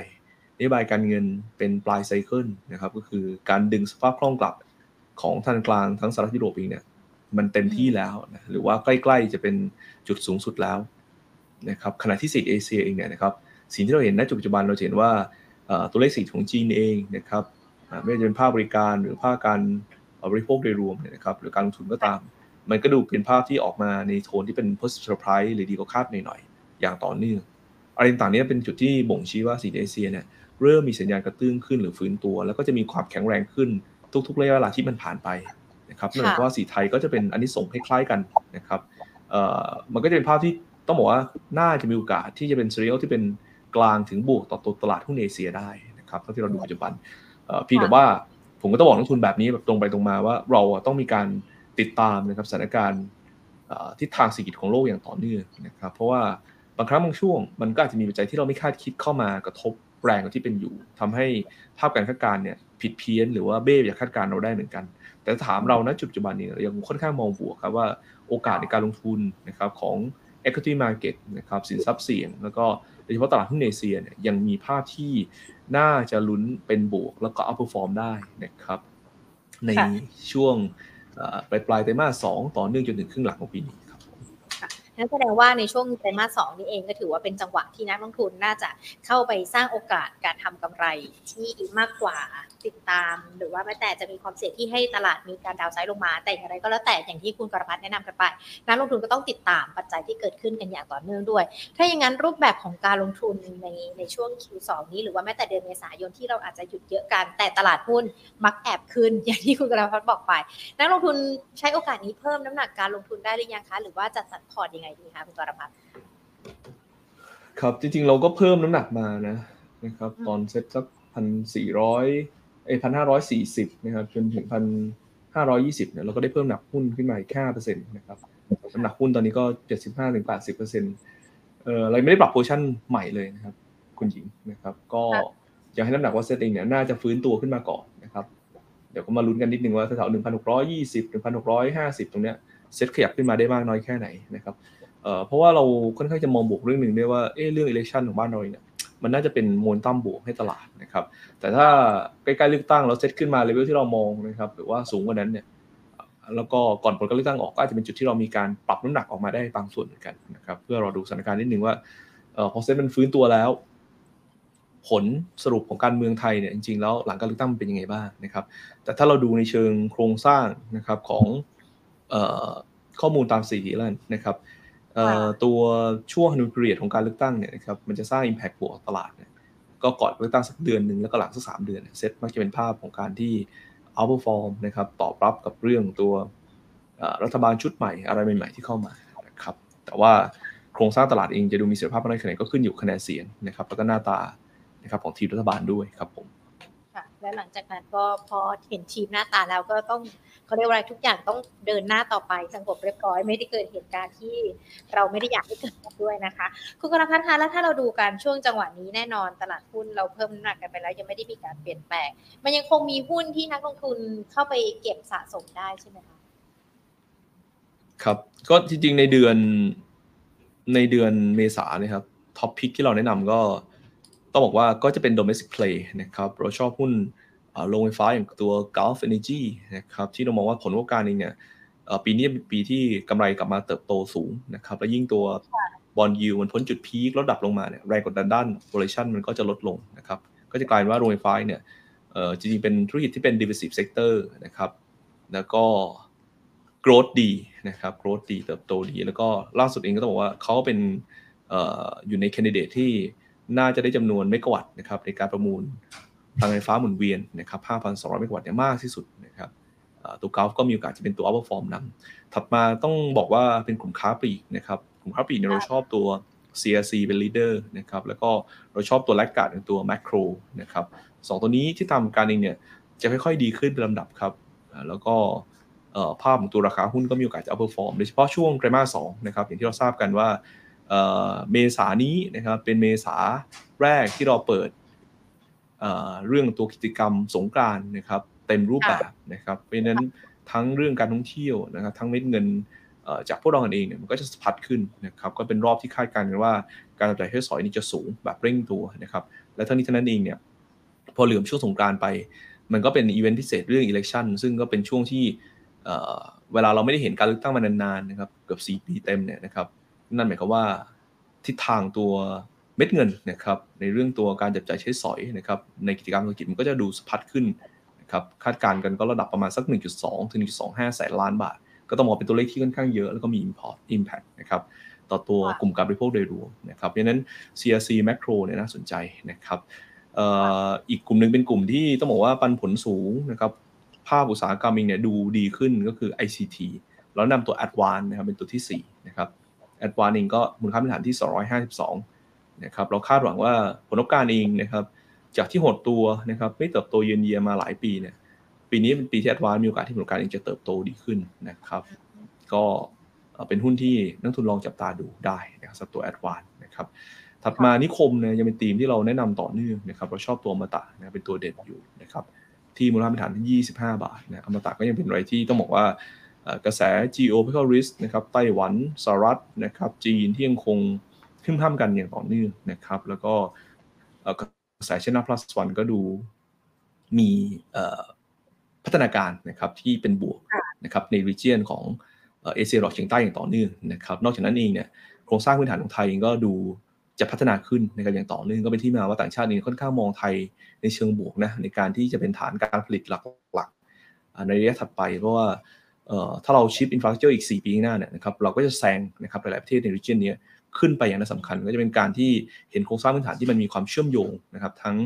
นโยบายการเงินเป็นปลายไซเคิลนะครับก็คือการดึงสภาพคล่องกลับของธนาคารทั้งสหรัฐยุโรปเองเนี่ยมันเต็มที่แล้วนะหรือว่าใกล้ๆจะเป็นจุดสูงสุดแล้ว นะครับขณะที่สีเอเชียเองเนี่ยนะครับสิ่งที่เราเห็นณจุดปัจจุบันเราเห็นว่าตัวเลขสีของจีนเองนะครับไม่ว่าจะเป็นภาคบริการหรือภาคการบริโภคโดยรวมเนี่ยนะครับหรือการลงทุนก็ตาม มันก็ดูเป็นภาพที่ออกมาในโทนที่เป็น positive surprise หรือดีกว่าคาดหน่อยๆอย่างต่อเนื่องอะไรต่างๆนี้เป็นจุดที่บ่งชี้ว่าเศรษฐกิจเอเชียเนี่ยเริ่มมีสัญญาณกระตุ้นขึ้นหรือฟื้นตัว แล้วก็จะมีความแข็งแรงขึ้นทุกๆระยะเวลาที่มันผ่านไปนะครับนั่นหมายความว่าเศรษฐกิจไทยก็จะเป็นอานิสงส์คล้ายๆกันนะครับมันก็จะเป็นภาพที่ ต้องบอกว่าน่าจะมีโอกาสที่จะเป็น scenario ที่เป็นกลางถึงบวกต่อตัวตลาดหุ้นเอเชียได้นะครับเท่าที่เราดูปัจจุบันพี่แต่ว่าผมก็ต้องบอกนักลงทุนแบบนี้แบบตรงไปตรงมาว่าเราต้องมีการติดตามนะครับสถานการณ์ทิศทางเศรษฐกิจของโลกอย่างต่อเนื่องนะครับ เพราะว่าบางครั้งบางช่วง มันก็อาจจะมีปัจจัยที่เราไม่คาดคิดเข้ามากระทบแรงกว่าที่เป็นอยู่ทำให้ภาพการคาดการณ์เนี่ยผิดเพี้ยนหรือว่าเบ้จากคาดการณ์เราได้เหมือนกัน แต่ถามเราณจุดปัจจุบันนี้เรายังค่อนข้างมองบวกครับว่าโอกาสในการลงทุนนะครับของ equity market นะครับสินทรัพย์เสี่ยง แล้วก็โดยเฉพาะตลาดหุ้นเอเชียเนี่ยยังมีภาพที่น่าจะลุ้นเป็นบวก แล้วก็ outperform ได้นะครับ ในค่ะช่วงเอ่อปลายปลายไตรมาสสองต่อเนื่องจนถึงครึ่งหลังของปีนี้ครับผมนั่นแสดงว่าในช่วงไตรมาสสองนี้เองก็ถือว่าเป็นจังหวะที่นักลงทุนน่าจะเข้าไปสร้างโอกาสการทำกำไรที่มากกว่า ติดตาม หรือว่าแม้แต่จะมีความเสี่ยงที่ให้ตลาดมีการดาวไซด์ลงมา แต่อย่างไรก็แล้วแต่อย่างที่คุณกรพัฒน์แนะนำกันไปนักลงทุนก็ต้องติดตามปัจจัยที่เกิดขึ้นกันอย่างต่อเนื่องด้วย ถ้าอย่างนั้นรูปแบบของการลงทุนในในช่วง Q2 นี้ หรือว่าแม้แต่เดือนเมษายนที่เราอาจจะหยุดเยอะกันแต่ตลาดหุ้นมักแอบขึ้น อย่างที่คุณกรพัฒน์บอกไป นักลงทุนใช้โอกาสนี้เพิ่มน้ำหนักการลงทุนได้หรือยังคะ หรือว่าจะจัดพอร์ตยังไงดีคะคุณกรพัฒน์ครับจริงๆเราก็เพิ่มน้ำหนักมานะนะครับตอนเซ็ตสักพันสี่ร้อย เอ้พันห้าร้อยสี่สิบนะครับจนถึงพันห้าร้อยยี่สิบเนี่ยเราก็ได้เพิ่มหนักหุ้นขึ้นมาอีกห้าเปอร์เซ็นต์นะครับน้ำหนักหุ้นตอนนี้ก็เจ็ดสิบห้าถึงแปดสิบเปอร์เซ็นต์เออเราไม่ได้ปรับ position ใหม่เลยนะครับ คุณหญิงนะครับ ก็อยากให้น้ำหนักว่าเซตเองเนี่ยน่าจะฟื้นตัวขึ้นมาก่อนนะครับเดี๋ยวก็มาลุ้นกันนิดนึงว่าแถวหนึ่งพันหกร้อยยี่สิบหนึ่งพันหกร้อยห้าสิบตรงเนี้ยเซตขยับขึ้นมาได้มากน้อยแค่ไหนนะครับเอ่อเพราะว่าเราค่อนข้างจะมองบวกเรื่องหนึ่งด้วยว่าเอ๊ะเรื่อง election ของบ้านเราเนี่ย มันน่าจะเป็นโมนตัมบวกให้ตลาดนะครับ แต่ถ้าใกล้ๆเลือกตั้งเราเซตขึ้นมาเลเวลที่เรามองนะครับ หรือว่าสูงกว่านั้นเนี่ยแล้วก็ก่อนผลการเลือกตั้งออกก็อาจจะเป็นจุดที่เรามีการปรับน้ำหนักออกมาได้บางส่วนเหมือนกันนะครับ เพื่อรอดูสถานการณ์นิดนึงว่าออพอเซตมันฟื้นตัวแล้ว ผลสรุปของการเมืองไทยเนี่ยจริงๆแล้วหลังการเลือกตั้งเป็นยังไงบ้างนะครับ แต่ถ้าเราดูในเชิงโครงสร้างนะครับของออข้อมูลตามสีแล้วนะครับ ตัวช่วงฮันนูเรียดของการเลือกตั้งเนี่ยนะครับมันจะสร้าง Impact บวกกับตลาดเนี่ยก็ก่อนเลือกตั้งสักเดือนหนึ่งแล้วก็หลังสักสามเดือนเนี่ยเซตมักจะเป็นภาพของการที่ outperform นะครับตอบรับกับเรื่องตัวเอ่อรัฐบาลชุดใหม่อะไรใหม่ ๆ ที่เข้ามานะครับแต่ว่าโครงสร้างตลาดเองจะดูมีเสถียรภาพมากน้อยแค่ไหนก็ขึ้นอยู่กับคะแนนเสียงนะครับแล้วก็หน้าตานะครับของทีมรัฐบาลด้วยครับผมค่ะ และหลังจากนั้นก็พอเห็นทีมหน้าตาแล้วก็ต้องเขาเรียกว่าอะไรทุกอย่างต้องเดินหน้าต่อไปสงบเรียบร้อยไม่ได้เกิดเหตุการณ์ที่เราไม่ได้อยากให้เกิดด้วยนะคะ คุณกรพัฒน์คะแล้วถ้าเราดูการช่วงจังหวะนี้แน่นอนตลาดหุ้นเราเพิ่มน้ำหนักกันไปแล้วยังไม่ได้มีการเปลี่ยนแปลง มันยังคงมีหุ้นที่นักลงทุนเข้าไปเก็บสะสมได้ใช่ไหมคะครับก็จริงๆในเดือนในเดือนเมษาเนี่ยครับ top pick ที่เราแนะนำก็ ต้องบอกว่าก็จะเป็น domestic play นะครับ เราชอบหุ้นอ่าโรงไฟฟ้าอย่างตัว Gulf Energy นะครับที่เรามองว่าผลประกอบการเองเนี่ยเอ่อปีนี้เป็นปีที่กำไรกลับมาเติบโตสูงนะครับและยิ่งตัว bond yield มันพ้นจุด peak ลดระดับลงมาเนี่ยแรงกดดันด้าน valuation มันก็จะลดลงนะครับก็จะกลายเป็นว่าโรงไฟฟ้าเนี่ยเอ่อจริงๆเป็นธุรกิจที่เป็น defensive sector นะครับแล้วก็ growth ดีนะครับ growth ดีเติบโตดี แล้วก็ล่าสุดเองก็ต้องบอกว่าเขาเป็นเอ่ออยู่ใน candidate ที่ น่าจะได้จำนวนเมกะวัตต์นะครับในการประมูลพลังไฟฟ้าหมุนเวียนนะครับ 5,200 เมกะวัตต์เนี่ยมากที่สุดนะครับเอ่อตัวกราฟก็มีโอกาสจะเป็นตัว outperform นำถัดมาต้องบอกว่าเป็นกลุ่มค้าปลีกนะครับ กลุ่มค้าปลีกเนี่ยเราชอบตัว CRC เป็น leader นะครับ แล้วก็เราชอบตัวแลกการ์ดเป็นตัว macro นะครับสองตัวนี้ที่ทำการเองเนี่ยจะค่อยๆดีขึ้นเป็นลำดับครับอ่าแล้วก็เอ่อภาพของตัวราคาหุ้นก็มีโอกาสจะ outperform โดยเฉพาะช่วงไตรมาสสองนะครับ อย่างที่เราทราบกันว่า เมษานี้นะครับเป็นเมษาแรกที่เราเปิดเเรื่องตัวกิจกรรมสงกรานนะครับ เต็มรูปแบบนะครับ เพราะฉะนั้นทั้งเรื่องการท่องเที่ยวนะครับ ทั้งเม็ดเงินจากพวกเรากันเองเนี่ยมันก็จะสะพัดขึ้นนะครับ ก็เป็นรอบที่คาดการณ์กันว่าการจับจ่ายใช้สอยนี่จะสูงแบบเร่งตัวนะครับ และทั้งนี้ทั้งนั้นเองเนี่ยพอเหลื่อมช่วงสงกานต์ไป มันก็เป็นอีเวนต์พิเศษเรื่อง election ซึ่งก็เป็นช่วงที่เอ่อเวลาเราไม่ได้เห็นการเลือกตั้งมานานๆนะครับ เกือบ 4 ปีเต็มเนี่ยนะครับ นั่นหมายความว่าทิศทางตัวเม็ดเงินนะครับในเรื่องตัวการจับจ่ายใช้สอยนะครับในกิจกรรมธุรกิจมันก็จะดูสะพัดขึ้นนะครับคาดการณ์กันก็ระดับประมาณสัก 1.2 ถึง 1.25 แสนล้านบาท ก็ต้องมองเป็นตัวเลขที่ค่อนข้างเยอะแล้วก็มี import impact นะครับต่อตัวกลุ่มการบริโภคโดยรวมนะครับเพราะฉะนั้น CRC macro เนี่ยน่าสนใจนะครับอีกกลุ่มหนึ่งเป็นกลุ่มที่ต้องบอกว่าปันผลสูงนะครับภาพอุตสาหกรรมเองเนี่ยดูดีขึ้นก็คือ ICT แล้วนำตัว Advan นะครับเป็นตัวที่4นะครับ Advan เองก็มูลค่าพื้นฐานที่ 252นะครับเราคาดหวังว่าผลประกอบการเองนะครับจากที่หดตัวนะครับไม่เติบโตเยือนเยียมาหลายปีเนี่ยปีนี้เป็นปีที่ Advan มีโอกาสที่ผลประกอบการเองจะเติบโตดีขึ้นนะครับ ก็เป็นหุ้นที่นักทุนลองจับตาดูได้นะครับสำหรับตัว Advan นนะครับถัดมานิคมเนี่ยยังเป็นทีมที่เราแนะนำต่อเนื่องนะครับเราชอบตัวอมตะนะเป็นตัวเด่นอยู่นะครับที่มูลค่าเป็นฐานที่ 25 บาทนะอมตะก็ยังเป็นอะไรที่ต้องบอกว่า กระแส geopolitical risk นะครับไต้หวันสหรัฐนะครับจีนที่ยังคงขึ้นท่ามกันอย่างต่อเนื่องนะครับ แล้วก็กระแสเชน plus one ก็ดูมีพัฒนาการนะครับที่เป็นบวกนะครับใน region ของเอเชียตะวันออกเฉียงใต้อย่างต่อเนื่องนะครับ นอกจากนั้นเองเนี่ยโครงสร้างพื้นฐานของไทยเองก็ดูจะพัฒนาขึ้นในการอย่างต่อเนื่องก็เป็นที่มาว่าต่างชาติเองค่อนข้างมองไทยในเชิงบวกนะในการที่จะเป็นฐานการผลิตหลักๆในระยะถัดไปเพราะว่า ถ้าเรา shift infrastructure อีก 4 ปีข้างหน้าเนี่ยนะครับเราก็จะแซงนะครับหลาย ๆ ประเทศใน region นี้ขึ้นไปอย่างมีนัยสำคัญ ก็จะเป็นการที่เห็นโครงสร้างพื้นฐานที่มันมีความเชื่อมโยงนะครับทั้ง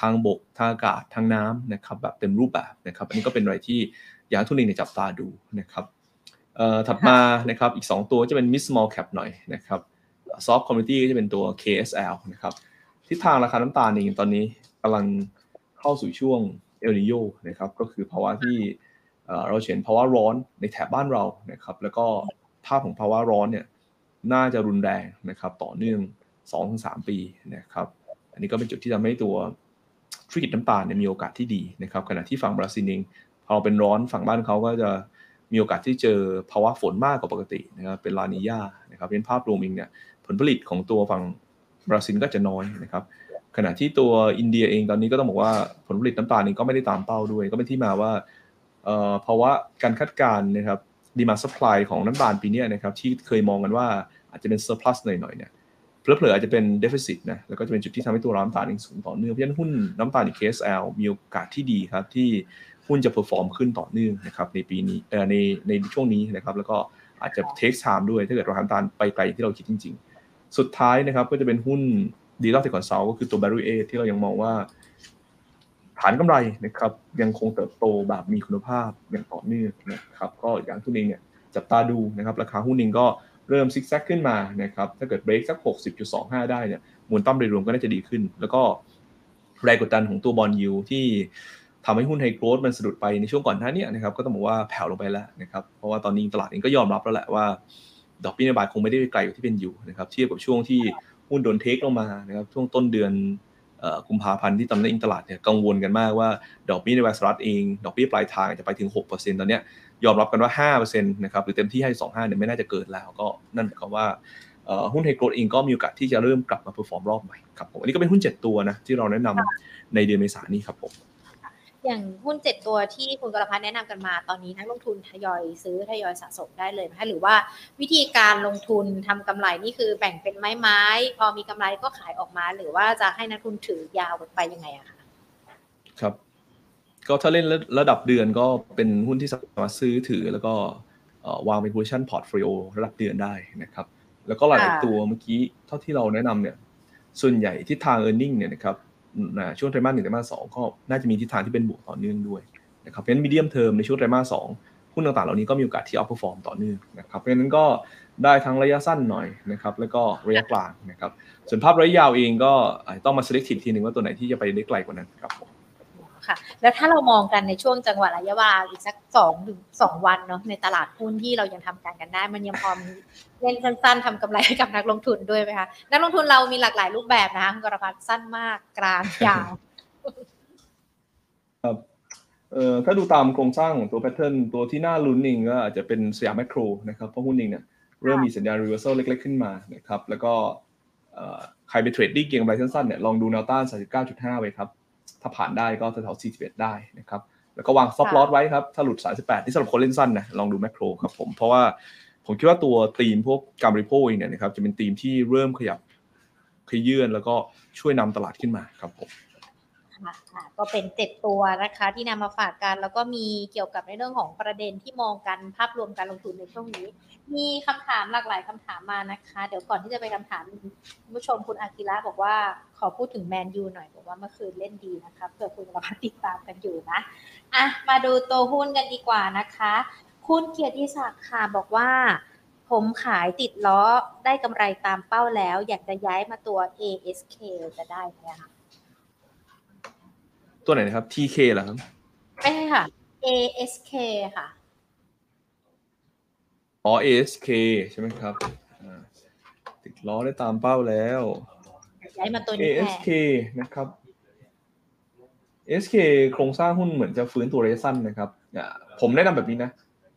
ทางบกทางอากาศทางน้ำนะครับแบบเต็มรูปแบบนะครับอันนี้ก็เป็นอะไรที่อยากให้นักลงทุนเองจับตาดูนะครับถัดมานะครับอีก 2 ตัวจะเป็น mid small cap หน่อยนะครับ soft commodity ก็จะเป็นตัว KSL นะครับทิศทางราคาน้ำตาลเองตอนนี้กำลังเข้าสู่ช่วงเอลนิโยนะครับก็คือภาวะที่ เราเห็นภาวะร้อนในแถบบ้านเรานะครับแล้วก็ภาพของภาวะร้อนเนี่ยน่าจะรุนแรงนะครับต่อเนื่อง2-3 ปีนะครับอันนี้ก็เป็นจุดที่ทำให้ตัวธุรกิจน้ำตาลเนี่ยมีโอกาสที่ดีนะครับขณะที่ฝั่งบราซิลเองพอเป็นร้อนฝั่งบ้านเขาก็จะมีโอกาสที่เจอภาวะฝนมากกว่าปกตินะครับเป็นลานิญานะครับเป็นภาพรวมเองเนี่ยผลผลิตของตัวฝั่งบราซิลก็จะน้อยนะครับขณะที่ตัวอินเดียเองตอนนี้ก็ต้องบอกว่าผลผลิตน้ำตาลเองก็ไม่ได้ตามเป้าด้วย ก็เป็นที่มาว่า เพราะว่าการคาดการณ์นะครับ demand supply ของน้ำตาลปีนี้นะครับที่เคยมองกันว่าอาจจะเป็น surplus หน่อยๆเนี่ยเผลอๆอาจจะเป็น deficit นะแล้วก็จะเป็นจุดที่ทำให้ตัวน้ำตาลเองสูงต่อเนื่องเพราะฉะนั้นหุ้นน้ำตาลใน KSL มีโอกาสที่ดีครับที่หุ้นจะ perform ขึ้นต่อเนื่องนะครับในปีนี้ในในช่วงนี้นะครับแล้วก็อาจจะเทคไทม์ด้วยถ้าเกิดราคาน้ำตาลไปไกลที่เราคิดจริง ๆ สุดท้ายนะครับก็จะเป็นหุ้นดีลอฟเทคอนซัลก็คือตัว b a r r y A ที่เรายังมองว่า ฐานกำไรนะครับยังคงเติบโตแบบมีคุณภาพอย่างต่อเนื่องนะครับก็อย่างทุนเองเนี่ยจับตาดูนะครับราคาหุ้นเองก็เริ่มซิกแซกขึ้นมานะครับถ้าเกิดเบรกสัก 60.25 ได้เนี่ยมูลต้อมโดยรวมก็น่าจะดีขึ้น แล้วก็แรงกดดันของตัวบอลยูที่ทำให้หุ้นไฮโกรดมันสะดุดไปในช่วงก่อนหน้านี้นะครับก็ต้องบอกว่าแผ่วลงไปแล้วนะครับเพราะว่าตอนนี้ตลาดเองก็ยอมรับแล้วแหละว่าดอกเบี้ยนโยบายคงไม่ได้ไกลกว่าที่เป็นอยู่นะครับเทียบกับช่วงที่หุ้นโดนเทลงมานะครับช่วงต้นเดือน กุมภาพันธ์ที่ตอนนี้ตลาดเนี่ยกังวลกันมากว่าดอกเบี้ยในสหรัฐเองดอกเบี้ยปลายทางจะไปถึง 6%ตอนนี้ยอมรับกันว่า 5%นะครับหรือเต็มที่ให้ 25เนี่ยไม่น่าจะเกิดแล้วก็นั่นหมายความว่าหุ้น high growth เองก็มีโอกาสที่จะเริ่มกลับมา perform รอบใหม่ครับผมอันนี้ก็เป็นหุ้น 7 ตัวนะที่เราแนะนำในเดือนเมษายนนี้ครับผม อย่างหุ้นเจ็ดตัวที่คุณกรพัฒน์แนะนำกันมาตอนนี้นักลงทุนทยอยซื้อทยอยสะสมได้เลยนะคะหรือว่าวิธีการลงทุนทำกำไรนี่คือแบ่งเป็นไม้ไม้พอมีกำไรก็ขายออกมา หรือว่าจะให้นักทุนถือยาวไปยังไงอะคะครับ ก็ถ้าเล่นระดับเดือนก็เป็นหุ้นที่สามารถซื้อถือแล้วก็วางเป็น position portfolio ระดับเดือนได้นะครับ แล้วก็หลายตัวเมื่อกี้เท่าที่เราแนะนำเนี่ยส่วนใหญ่ที่ทาง e a r n i n g เนี่ยนะครับนะ ช่วงไตรมาสหนึ่งไตรมาสสองก็น่าจะมีทิศทางที่เป็นบวกต่อเนื่องด้วยนะครับเพราะฉะนั้น medium term ในช่วงไตรมาสสองหุ้นต่างๆ เหล่านี้ก็มีโอกาสที่ outperform ต่อเนื่องนะครับเพราะฉะนั้นก็ได้ทั้งระยะสั้นหน่อยนะครับแล้วก็ระยะกลางนะครับส่วนภาพระยะยาวเองก็ต้องมา select ทีหนึ่งว่าตัวไหนที่จะไปได้ไกลกว่านั้นครับผม ค่ะ แล้วถ้าเรามองกันในช่วงจังหวะระยะเวลาอีกสักสองถึงสองวันเนาะในตลาดหุ้นที่เรายังทำการกันได้ มันยังพอมีเล่นสั้น ๆทำกำไรให้กับนักลงทุนด้วยไหมคะนักลงทุนเรามีหลากหลายรูปแบบนะคะคุณกรพัฒน์สั้นมากกลางยาวครับเอ่อถ้าดูตามโครงสร้างของตัว pattern ตัวที่น่าลุ้นเองก็อาจจะเป็นสยามแมคโครนะครับเพราะหุ้นเองเนี่ยเริ่มมีสัญญาณ reversal เล็ก ๆ ขึ้นมานะครับแล้วก็ใครไป trading เก็งกำไรสั้นๆเนี่ยลองดูแนวต้าน 39.5 ไว้ครับ ถ้าผ่านได้ก็แถวๆ41 ได้นะครับ แล้วก็วาง stop loss ไว้ครับ ถ้าหลุด 38ที่สำหรับคนเล่นสั้นนะลองดูแมคโครครับผม เพราะว่าผมคิดว่าตัวธีมพวกการบริโภคเองเนี่ยนะครับจะเป็นธีมที่เริ่มขยับขยื่นแล้วก็ช่วยนำตลาดขึ้นมาครับผม ค่ะก็เป็นเจ็ดตัวนะคะที่นำมาฝากกัน แล้วก็มีเกี่ยวกับในเรื่องของประเด็นที่มองกันภาพรวมการลงทุนในช่วงนี้ มีคำถามหลากหลายคำถามมานะคะ เดี๋ยวก่อนที่จะไปคำถามคุณผู้ชมคุณอากิระบอกว่าขอพูดถึงแมนยูหน่อยบอกว่าเมื่อคืนเล่นดีนะคะเผื่อคุณกำลังติดตามกันอยู่นะอะมาดูตัวหุ้นกันดีกว่านะคะ คุณเกียรติศักดิ์ค่ะบอกว่าผมขายติดล้อได้กำไรตามเป้าแล้ว อยากจะย้ายมาตัว ASK จะได้ไหมคะ ตัวไหนนะครับ TK เหรอครับไม่ใช่ค่ะ ASK ค่ะ อ๋อ ASK ใช่ไหมครับติดล้อได้ตามเป้าแล้ว ย้ายมาตัวนี้แทน ASK นะครับ ASK โครงสร้างหุ้นเหมือนจะฟื้นตัวระยะสั้นนะครับอ่าผมแนะนำแบบนี้นะ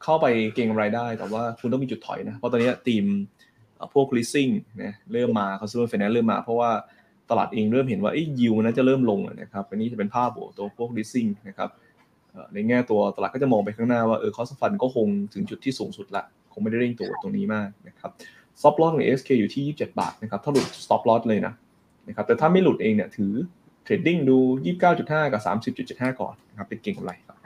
เข้าไปเก็งกำไรได้ แต่ว่าคุณต้องมีจุดถอยนะ เพราะตอนนี้ทีมเอ่อพวก leasing นะเริ่มมา consumer finance เริ่มมา เพราะว่า ตลาดเองเริ่มเห็นว่ายิวมันน่าจะเริ่มลงนะครับอันนี้จะเป็นภาพบวกตัวพวก leasing นะครับในแง่ตัวตลาดก็จะมองไปข้างหน้าว่าเออ cost of fund ก็คงถึงจุดที่สูงสุดละ คงไม่ได้เร่งตัวตรงนี้มากนะครับ stop loss ของ ASK อยู่ที่ 27 บาทนะครับถ้าหลุด stop loss เลยนะนะครับแต่ถ้าไม่หลุดเองเนี่ยถือเทรดดิ้งดู 29.5 กับ 30.75 ก่อนนะครับเป็นเก่งกำไรครับ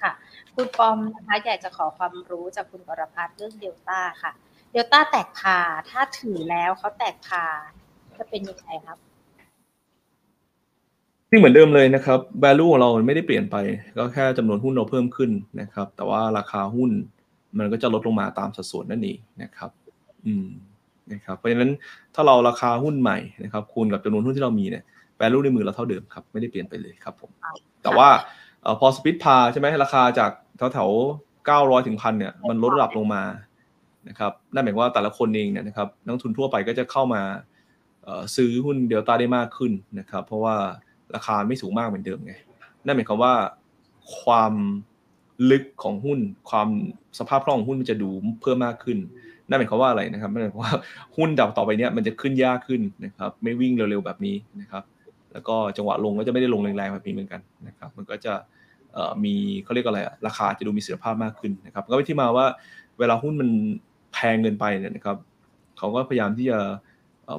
ค่ะ คุณปอมนะคะอยากจะขอความรู้จากคุณกรพัฒน์เรื่องเดลต้าค่ะเดลต้าแตกพาถ้าถือแล้วเขาแตกพา จะเป็นยังไงครับซึ่งเหมือนเดิมเลยนะครับ value ของเรามันไม่ได้เปลี่ยนไป ก็แค่จำนวนหุ้นเราเพิ่มขึ้นนะครับ แต่ว่าราคาหุ้นมันก็จะลดลงมาตามสัดส่วนนั่นเองนะครับ อืมนะครับ เพราะฉะนั้นถ้าเราราคาหุ้นใหม่นะครับ คูณกับจำนวนหุ้นที่เรามีเนี่ย value ในมือเราเท่าเดิมครับ ไม่ได้เปลี่ยนไปเลยครับผม แต่ว่าอพอสปิทพาใช่ไหมราคาจากแถวแถวเก้าร้อยถึงพันเนี่ย มันลดระดับลงมานะครับ นั่นหมายความว่าแต่ละคนเองเนี่ยนะครับ นักทุนทั่วไปก็จะเข้ามา ซื้อหุ้นเดลต้าได้มากขึ้นนะครับ เพราะว่าราคาไม่สูงมากเหมือนเดิมไง นั่นหมายความว่าความลึกของหุ้น ความสภาพคล่องของหุ้นมันจะดูเพิ่มมากขึ้น นั่นหมายความว่าอะไรนะครับนั่นหมายความว่าหุ้นดับต่อไปเนี้ยมันจะขึ้นยากขึ้นนะครับ ไม่วิ่งเร็วๆแบบนี้นะครับ แล้วก็จังหวะลงก็จะไม่ได้ลงแรงๆแบบนี้เหมือนกันนะครับ มันก็จะมีเขาเรียกอะไรราคาจะดูมีเสถียรภาพมากขึ้นนะครับ ก็เป็นที่มาว่าเวลาหุ้นมันแพงเกินไปเนี่ยนะครับเขาก็พยายามที่จะ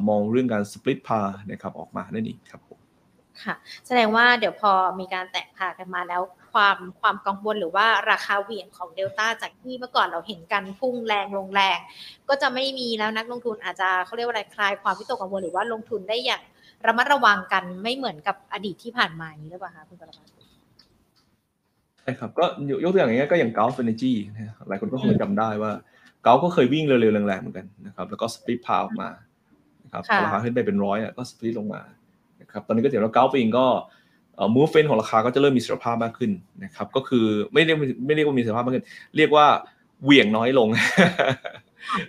มองเรื่องการสปลิตพานะครับออกมานั่นเองครับผมค่ะ แสดงว่าเดี๋ยวพอมีการแตกพากันมาแล้วความความกังวลหรือว่าราคาเหวี่ยงของเดลต้าจากที่เมื่อก่อนเราเห็นกันพุ่งแรงลงแรง ก็จะไม่มีแล้วนักลงทุนอาจจะเขาเรียกว่าอะไรคลายความวิตกกังวลหรือว่าลงทุนได้อย่างระมัดระวังกันไม่เหมือนกับอดีตที่ผ่านมาอย่างนี้หรือเปล่าคะคุณกรพัฒน์ใช่ครับก็ยกยกตัวอย่างอย่างเงี้ยก็อย่าง Gulf Energy นะหลายคนก็คงจำได้ว่า Gulf ก็เคยวิ่งเร็วๆแรงๆเหมือนกันนะครับแล้วก็สปลิตพาออกมา นะครับพอราคาขึ้นไปเป็นร้อยอะก็สปลิตลงมานะครับตอนนี้ก็เห็นว่า Gulf เองก็เอ่อ movement ของราคาก็จะเริ่มมีเสถียรภาพมากขึ้นนะครับ ก็คือไม่เรียกไม่เรียกว่ามีเสถียรภาพมากขึ้น เรียกว่าเหวี่ยงน้อยลง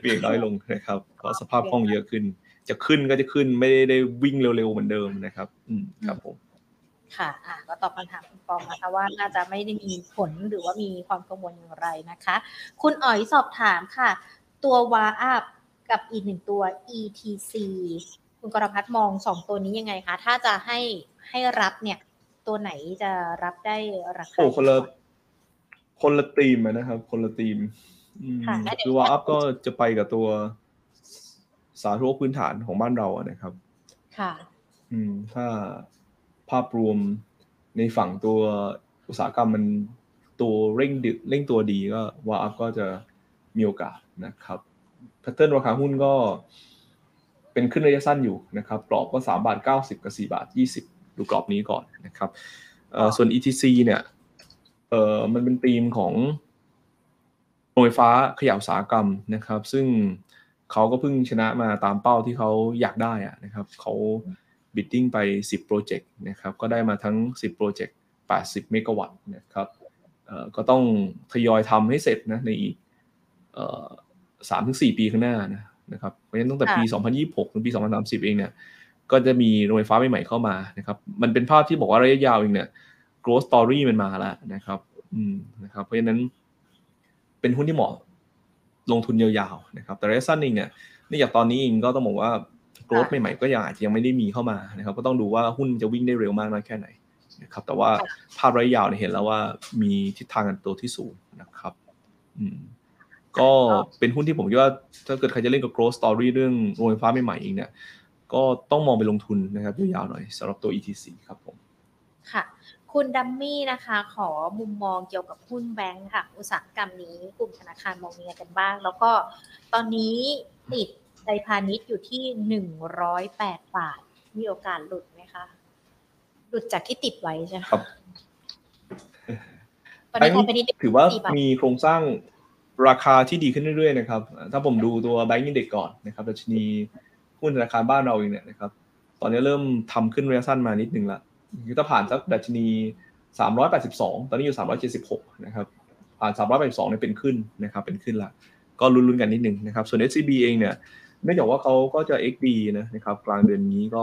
เหวี่ยงน้อยลงนะครับเพราะสภาพคล่องเยอะขึ้น จะขึ้นก็จะขึ้นไม่ได้วิ่งเร็วๆเหมือนเดิมนะครับ อืมครับผมค่ะอะ ก็ตอบคำถามคุณปอมนะคะว่าน่าจะไม่ได้มีผลหรือว่ามีความกังวลอย่างไรนะคะ คุณอ๋อยสอบถามค่ะ ตัววาอัพ กับอีกหนึ่งตัว ETC คุณกรพัฒน์มองสองตัวนี้ยังไงคะ ถ้าจะให้ให้รับเนี่ย ตัวไหนจะรับได้ราคาโอ้คนละดีกว่าคนละทีมอะนะครับ คนละทีมอืมค่ะแล้วเดี๋ยวคือว่าอัพก็จะไปกับตัวสาธารณูปพื้นฐานของบ้านเราอะนะครับ ค่ะ อืม ถ้าภาพรวมในฝั่งตัวอุตสาหกรรมมันตัวเร่งดึเร่งตัวดีก็ว่า up ก็จะมีโอกาสนะครับ pattern ราคาหุ้นก็เป็นขึ้นระยะสั้นอยู่นะครับกรอบก็สามบาทเก้าสิบกับสี่บาทยี่สิบดูกรอบนี้ก่อนนะครับเอ่อส่วน ETC เนี่ยเอ่อมันเป็นธีมของโรงไฟฟ้าขยะอุตสาหกรรมนะครับ ซึ่งเขาก็เพิ่งชนะมาตามเป้าที่เขาอยากได้อะนะครับเขา bidding ไป 10 โปรเจกต์นะครับก็ได้มาทั้ง 10 โปรเจกต์ 80 เมกะวัตต์นะครับเอ่อก็ต้องทยอยทำให้เสร็จนะในอีกเอ่อ สามถึงสี่ปีข้างหน้านะนะครับเพราะฉะนั้นตั้งแต่ปี 2026 ถึงปี 2030 เองเนี่ยก็จะมีโรงไฟฟ้าใหม่ๆเข้ามานะครับมันเป็นภาพที่บอกว่าระยะยาวเองเนี่ย growth story มันมาแล้วนะครับอืมนะครับเพราะฉะนั้นเป็นหุ้นที่เหมาะลงทุนยาวๆนะครับแต่ระยะสั้นเองเนี่ยเนื่องจากตอนนี้เองก็ต้องบอกว่า growth ใหม่ๆก็ยังอาจจะยังไม่ได้มีเข้ามานะครับก็ต้องดูว่าหุ้นจะวิ่งได้เร็วมากน้อยแค่ไหนนะครับแต่ว่าภาพระยะยาวเนี่ยเห็นแล้วว่ามีทิศทางกันตัวที่สูงนะครับ อืม ก็เป็นหุ้นที่ผมคิดว่าถ้าเกิดใครจะเล่นกับ growth story เรื่องโรงไฟฟ้าใหม่ๆเองเนี่ยก็ต้องมองไปลงทุนนะครับยาวๆหน่อยสำหรับตัว ETC ครับผมค่ะ คุณดัมมี่นะคะ ขอมุมมองเกี่ยวกับหุ้นแบงค์ค่ะ อุตสาหกรรมนี้กลุ่มธนาคารมองยังไงกันบ้าง แล้วก็ตอนนี้ติดไตรพาณิชย์อยู่ที่หนึ่งร้อยแปดบาท มีโอกาสหลุดไหมคะ หลุดจากที่ติดไว้ใช่ไหมครับตอนนี้ไทยพาณิชย์ถือว่าสี่บทมีโครงสร้าง ราคาที่ดีขึ้นเรื่อยๆนะครับ ถ้าผมดูตัว Bank Index ก่อนนะครับดัชนีหุ้นธนาคารบ้านเราเองเนี่ยนะครับตอนนี้เริ่มทำขึ้นระยะสั้นมานิดนึงละคือถ้าผ่านสักดัชนี 382 ตอนนี้อยู่ 376 นะครับ ผ่าน 382เนี่ยเป็นขึ้นนะครับ เป็นขึ้นละก็ลุ้นๆกันนิดนึงนะครับ ส่วน SCB เองเนี่ยเนื่องจากว่าเขาก็จะ XD นะนะครับ กลางเดือนนี้ก็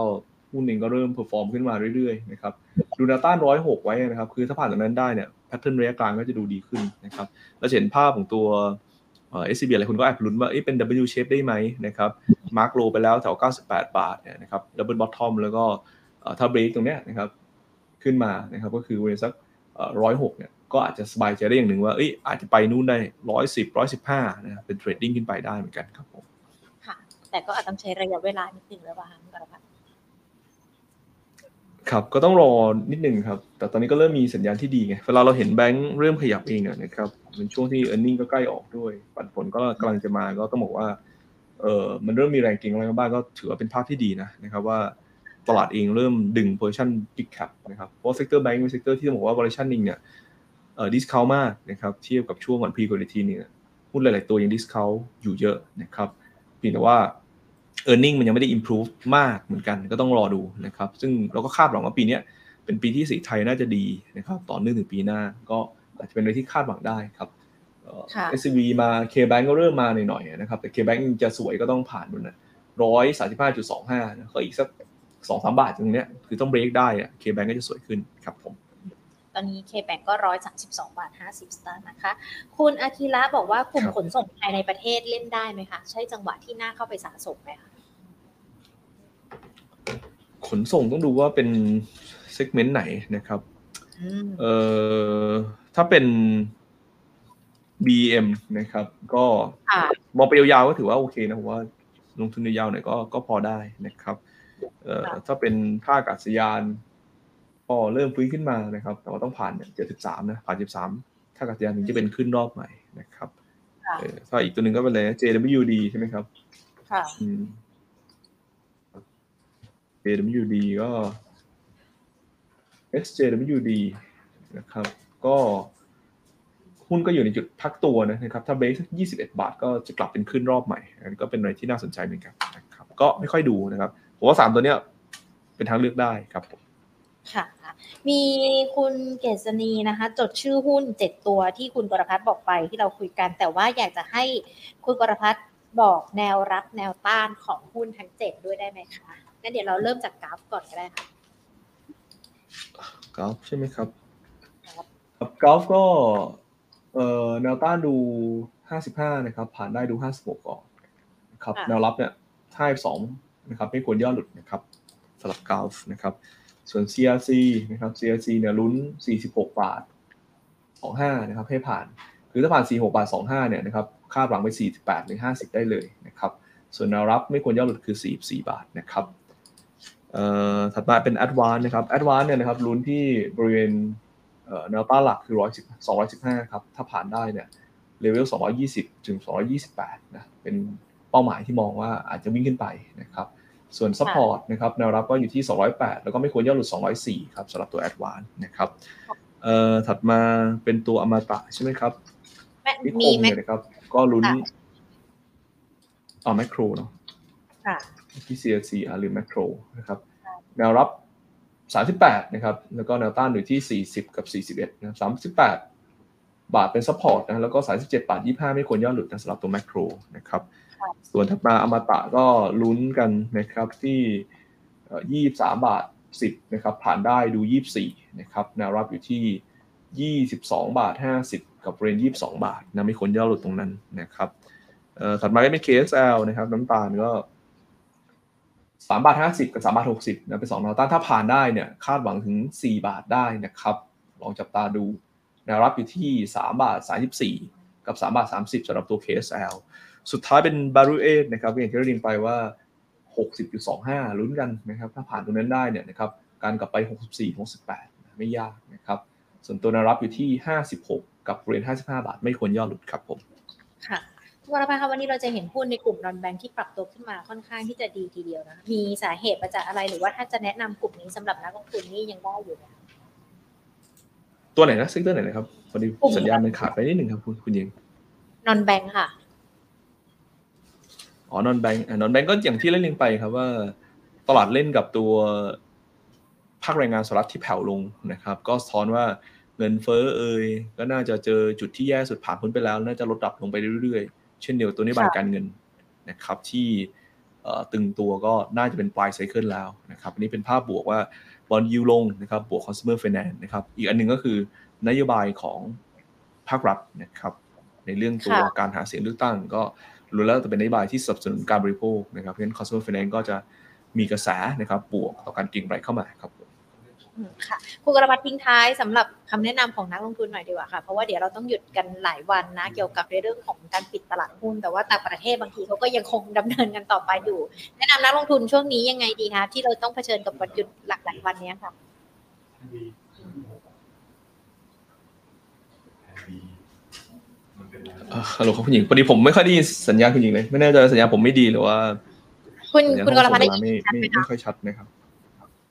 หุ้นเองก็เริ่มเพอร์ฟอร์มขึ้นมาเรื่อยๆนะครับดูนวต้านร้อยหกไว้นะครับคือถ้าผ่านตรงนั้นได้เนี่ยแพทเทิร์นระยะกลางก็จะดูดีขึ้นนะครับเราจะเห็นภาพของตัวเอ่อ SCB อะไรคุณก็แอบลุ้นว่าเอ๊ะเป็น W shape ได้ไหมนะครับมาร์กโลไปแล้วแถว 98 บาทเนี่ยนะครับ double bottom แล้วก็เอ่อถ้า break ตรงเนี้ยนะครับขึ้นมานะครับก็คือเวสักร้อยหกเนี่ยก็อาจจะสบายใจได้อย่างหนึ่งว่าเอ้ยอาจจะไปนู่นได้ร้อยสิบร้อยสิบห้านะเป็นเทรดดิ้งขึ้นไปได้เหมือนกันครับผมค่ะแต่ก็อาจต้องใช้ระยะเวลานิดนึงแล้วป่ะคะคุณกรพัน ครับก็ต้องรอนิดนึงครับ แต่ตอนนี้ก็เริ่มมีสัญญาณที่ดีไงเวลาเราเห็นแบงค์เริ่มขยับเองนะครับเป็นช่วงที่ e a r n i n g ก็ใกล้ออกด้วย ปันผลก็กำลังจะมาก็ต้องบอกว่าเออมันเริ่มมีแรงเก็งอะไรมาบ้างก็ถือว่าเป็นภาพที่ดีนะนะครับว่าตลาดเองเริ่มดึง position big cap นะครับเพราะ sector bank เป็น sector ที่ต้องบอกว่า valuation เองเนี่ยเอ่อ discount มากนะครับเทียบกับช่วงก่อน pre quality เนี่ยหุ้นหลาย ๆ ตัวยัง discount อยู่เยอะนะครับเพียงแต่ว่า e a r n i n g มันยังไม่ได้ improve มากเหมือนกันก็ต้องรอดูนะครับ ซึ่งเราก็คาดหวังว่าปีเนี้ยเป็นปีที่สีไทยน่าจะดีนะครับต่อเนื่องถึงปีหน้าก็อาจจะเป็นอะไรที่คาดหวังได้ครับเอ่อค่ะ SCB มา K-Bank ก็เริ่มมาหน่อยๆนะครับแต่ K-Bank จะสวยก็ต้องผ่านมันนะร้อยสามสิบห้าจุดสองห้านะก็อีกสักสองสามบาทตรงเนี้ยคือต้องเบรกได้อะ K-Bank ก็จะสวยขึ้นครับผมตอนนี้เคแบงก็ร้อยสามสิบสองบาทห้าสิบสตางค์นะคะ คุณอาคิระบอกว่ากลุ่มครับขนส่งภายในประเทศเล่นได้ไหมคะ ใช่จังหวะที่น่าเข้าไปสะสมไหมคะ ขนส่งต้องดูว่าเป็นเซกเมนต์ไหนนะครับอืมเอ่อถ้าเป็น BM นะครับ ก็ค่ะมองไปยาวๆก็ถือว่าโอเคนะผมว่าลงทุนยาวๆหน่อยก็ก็พอได้นะครับ เอ่อค่ะถ้าเป็นท่าอากาศยานก็เริ่มฟื้นขึ้นมานะครับ แต่ว่าต้องผ่านเนี่ย73นะผ่าน73ท่าอากาศยานถึงจะเป็นขึ้นรอบใหม่นะครับค่ะเออถ้าอีกตัวหนึ่งก็เป็นอะไรนะ JWD ใช่ไหมครับ ค่ะอืม JWD ก็ SJWD นะครับ ก็หุ้นก็อยู่ในจุดพักตัวนะครับ ถ้าเบรกสัก21 บาท ก็จะกลับเป็นขึ้นรอบใหม่ อันนี้ก็เป็นอะไรที่น่าสนใจเหมือนกันนะครับ ก็ไม่ค่อยดูนะครับ ผมว่าสามตัวเนี้ยเป็นทางเลือกได้ครับผมค่ะ มีคุณเกษณีนะคะ จดชื่อหุ้นเจ็ดตัวที่คุณกรพัฒน์บอกไปที่เราคุยกัน แต่ว่าอยากจะให้คุณกรพัฒน์บอกแนวรับแนวต้านของหุ้นทั้งเจ็ดด้วยได้ไหมคะ งั้นเดี๋ยวเราเริ่มจากกราฟก่อนก็ได้ค่ะกราฟใช่ไหมครับครับครับกราฟก็เอ่อแนวต้านดู55นะครับ ผ่านได้ดู56ก่อนนะครับค่ะแนวรับเนี่ยถ้าสองนะครับไม่ควรย่อหลุดนะครับสำหรับกราฟนะครับ ส่วน CRC นะครับ CRC เนี่ยลุ้น 46 บาท 25 นะครับ ให้ผ่าน คือถ้าผ่าน 46 บาท 25 เนี่ยนะครับคาดหวังไป 48 หรือ 50 ได้เลยนะครับ ส่วนแนวรับไม่ควรย่อหลุดคือ 44 บาทนะครับเอ่อ ถัดมาเป็น Advance นะครับ Advance เนี่ยนะครับลุ้นที่บริเวณเอ่อแนวต้านหลักคือ110 215ครับถ้าผ่านได้เนี่ยเลเวล220 ถึง 228นะเป็นเป้าหมายที่มองว่าอาจจะวิ่งขึ้นไปนะครับส่วน Support นะครับแนวรับก็อยู่ที่ 208 แล้วก็ไม่ควรย่อหลุด 204 ครับสำหรับตัว Advance นะครับเอ่อถัดมาเป็นตัวอมตะใช่ไหมครับแม่นิคมีมไหมเนี่ยนะครับก็ลุ้นค่ะอ๋อแมคโครเนาะค่ะ ที่ CLC อ่าหรือแมคโครนะครับค่ะแนวรับ 38 นะครับ แล้วก็แนวต้านอยู่ที่ 40 กับ 41 นะ 38 บาทเป็นซัพพอร์ตนะ แล้วก็ 37 บาท 25 ไม่ควรย่อหลุดนะสำหรับตัวแมคโครนะครับค่ะส่วนถัดมาอมตะก็ลุ้นกันนะครับที่เอ่อ23 บาท 10 นะครับ ผ่านได้ดู 24 นะครับ แนวรับอยู่ที่ 22 บาท 50 กับเรน22 บาทนะ ไม่ควรย่อหลุดตรงนั้นนะครับเอ่อถัดมาก็เป็น KSL นะครับ น้ำตาลก็ สามบาทห้าสิบกับสามบาทหกสิบนะเป็นสองแนวต้านถ้าผ่านได้เนี่ยคาดหวังถึงสี่บาทได้นะครับ ลองจับตาดูแนวรับอยู่ที่สามบาทสามสิบสี่กับสามบาทสามสิบสำหรับตัว KSL สุดท้ายเป็น b a r u a นะครับอย่างที่เราเรียนไปว่า 60.25 ลุ้นกันนะครับถ้าผ่านตรงนั้นได้เนี่ยนะครับการกลับไป 64 68 ไม่ยากนะครับส่วนตัวแนวรับอยู่ที่ 56 กับบริเวณ55 บาท ไม่ควรย่อหลุดครับผมค่ะ วรพันธ์คะวันนี้เราจะเห็นหุ้นในกลุ่ม non-bank ที่ปรับตัวขึ้นมาค่อนข้างที่จะดีทีเดียวนะมีสาเหตุมาจากอะไรหรือว่าถ้าจะแนะนำกลุ่มนี้สำหรับนักลงทุนนี่ยังได้อยู่ไหมตัวไหนนะ sector ไหนนะครับพอดีกลุ่มสัญญาณมันขาดไปนิดหนึ่งครับคุณคุณยิงนอนแบงค์ค่ะอ๋อนอนแบงก์นอนแบงก์ก็อย่างที่เล่นเรียงไปครับว่า ตลาดเล่นกับตัวภาคแรงงานสหรัฐที่แผ่วลงนะครับ ก็สะท้อนว่าเงินเฟ้อเอ่ยก็น่าจะเจอจุดที่แย่สุดผ่านพ้นไปแล้ว น่าจะลดดับลงไปเรื่อยๆ เช่นเดียวกับตัวนโยบายค่ะการเงินนะครับที่เอ่อตึงตัวก็น่าจะเป็นปลายไซเคิลแล้วนะครับอันนี้เป็นภาพบวกว่าบอลยูลงนะครับบวก consumer finance นะครับอีกอันหนึงก็คือนโยบายของภาครัฐนะครับในเรื่องตัวค่ะการหาเสียงเลือกตั้ง ก็รู้แล้วจะเป็นนโยบายที่สนับสนุนการบริโภคนะครับเพราะฉะนั้น consumer finance ก็จะมีกระแสนะครับบวกต่อการเก็งกำไรเข้ามาครับผมอืม ค่ะคุณกรพัฒน์ทิ้งท้ายสำหรับคำแนะนำของนักลงทุนหน่อยดีกว่าค่ะ เพราะว่าเดี๋ยวเราต้องหยุดกันหลายวันนะ เกี่ยวกับในเรื่องของการปิดตลาดหุ้น แต่ว่าต่างประเทศบางทีเขาก็ยังคงดำเนินกันต่อไปอยู่ แนะนำนักลงทุนช่วงนี้ยังไงดีคะที่เราต้องเผชิญกับวันหยุดหลากหลายวันเนี้ยค่ะเอ่อฮัลโหลครับคุณหญิงพอดีผมไม่ค่อยได้ยินสัญญาณคุณหญิงเลย ไม่แน่ใจว่าสัญญาณผมไม่ดีหรือว่า คุณสัญญาณคุณกรพัฒน์ได้ส่งยิมานไม่ชัดไม่ไหมไม่คะค่อยชัดนะครับ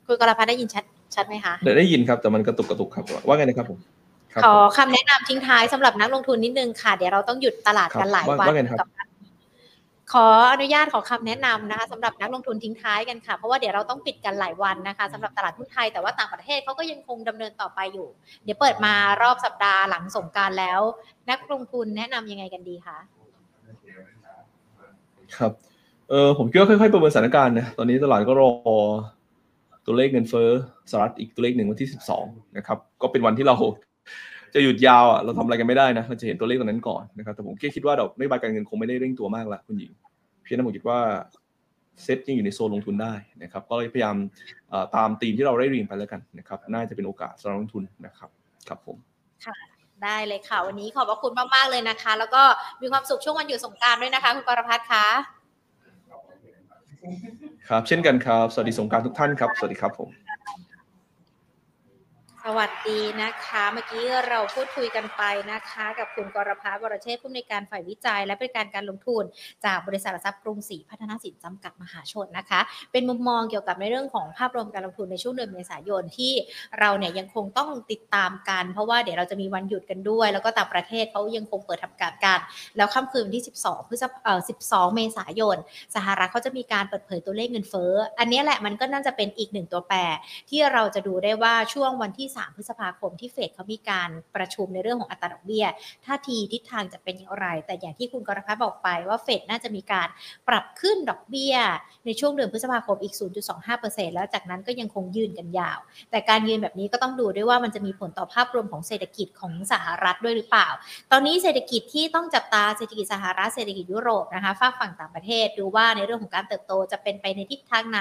คุณกรพัฒน์ได้ยินชัด ชัดไหมคะได้ได้ยินครับแต่มันกระตุกกระตุกครับ ว่าไงนะครับผมครับขอผมคำแนะนำทิ้งท้ายสำหรับนักลงทุนนิดนึงค่ะ เดี๋ยวเราต้องหยุดตลาดกันหลายครับวันว่าไงนะครับกับขออนุญาตขอคำแนะนำนะคะสำหรับนักลงทุนทิ้งท้ายกันค่ะ เพราะว่าเดี๋ยวเราต้องปิดกันหลายวันนะคะสำหรับตลาดหุ้นไทยแต่ว่าต่างประเทศเขาก็ยังคงดำเนินต่อไปอยู่ เดี๋ยวเปิดมารอบสัปดาห์หลังสงกรารแล้ว นักลงทุนแนะนำยังไงกันดีคะครับเออผมคิดว่าค่อยๆประเมินสถานการณ์นะตอนนี้ตลาดก็รอ ตัวเลขเงินเฟ้อสหรัฐอีกตัวเลขหนึ่งวันที่ 12นะครับก็เป็นวันที่เราจะหยุดยาวอะเราทำอะไรกันไม่ได้นะเราจะเห็นตัวเลขตรงนั้นก่อนนะครับแต่ผมแค่คิดว่าดอกนโยบายการเงินคงไม่ได้เร่งตัวมากละคุณหญิงเพียงแต่ผมคิดว่าเซ็ตยังอยู่ในโซนลงทุนได้นะครับก็เลยพยายามตามธีมที่เราได้เรียนไปแล้วกันนะครับน่าจะเป็นโอกาสสำหรับลงทุนนะครับครับผมค่ะได้เลยค่ะ วันนี้ขอบพระคุณมาก ๆ เลยนะคะ แล้วก็มีความสุขช่วงวันหยุดสงกรารด้วยนะคะ คุณกรพัฒน์คะ ครับ เช่นกันครับ สวัสดีสงการทุกท่านครับ สวัสดีครับผม วัสดีนะคะ เมื่อกี้เราพูดคุยกันไปนะคะ กับคุณกรพัฒน์วรเชษผู้อำนวยการฝ่ายวิจัย และบริการการลงทุน จากบริษัทหลักทรัพย์กรุงศรีพัฒนาสินจำกัดมหาชนนะคะ เป็นมุมมองเกี่ยวกับในเรื่องของภาพรวมการลงทุนในช่วงเดือนเมษายนที่เราเนี่ยยังคงต้องติดตามกัน เพราะว่าเดี๋ยวเราจะมีวันหยุดกันด้วย แล้วก็ต่างประเทศเขายังคงเปิดทำการกัน แล้วค่ำคืนวันที่ 12พฤษภาเอ่อ12 เมษายน สหรัฐเขาจะมีการเปิดเผยตัวเลขเงินเฟ้อ อันนี้แหละมันก็น่าจะเป็นอีกหนึ่งตัวแปรที่เราจะดูได้ว่าช่วงวันที่3 พฤษภาคมที่เฟดเขามีการประชุมในเรื่องของอัตราดอกเบี้ยท่าทีทิศทางจะเป็นอย่างไร แต่อย่างที่คุณกรพัฒน์บอกไปว่าเฟดน่าจะมีการปรับขึ้นดอกเบี้ย ในช่วงเดือนพฤษภาคมอีก 0.25%แล้วจากนั้นก็ยังคงยืนกันยาว แต่การยืนแบบนี้ก็ต้องดูด้วยว่ามันจะมีผลต่อภาพรวมของเศรษฐกิจของสหรัฐด้วยหรือเปล่า ตอนนี้เศรษฐกิจที่ต้องจับตาเศรษฐกิจสหรัฐเศรษฐกิจยุโรปนะคะฝากฝั่งต่างประเทศดูว่าในเรื่องของการเติบโตจะเป็นไปในทิศทางไหน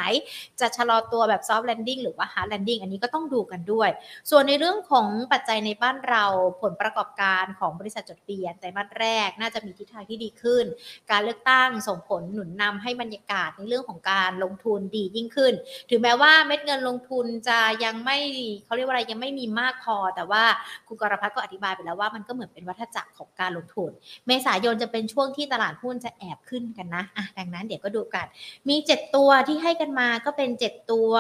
จะชะลอตัวแบบ soft landing หรือว่า hard landing อันนี้ก็ต้องดูกันด้วยส่วนในเรื่องของปัจจัยในบ้านเราผลประกอบการของบริษัทจดทะเบียนไตรมาสแรกน่าจะมีทิศทางที่ดีขึ้น การเลือกตั้งส่งผลหนุนนำให้บรรยากาศในเรื่องของการลงทุนดียิ่งขึ้น ถึงแม้ว่าเม็ดเงินลงทุนจะยังไม่เขาเรียกว่าอะไรยังไม่มีมากพอ แต่ว่าคุณกรพัฒน์ก็อธิบายไปแล้วว่ามันก็เหมือนเป็นวัฏจักรของการลงทุน เมษายนจะเป็นช่วงที่ตลาดหุ้นจะแอบขึ้นกันนะอะดังนั้นเดี๋ยวก็ดูกัน มี 7 ตัวที่ให้กันมาก็เป็น 7 ตัว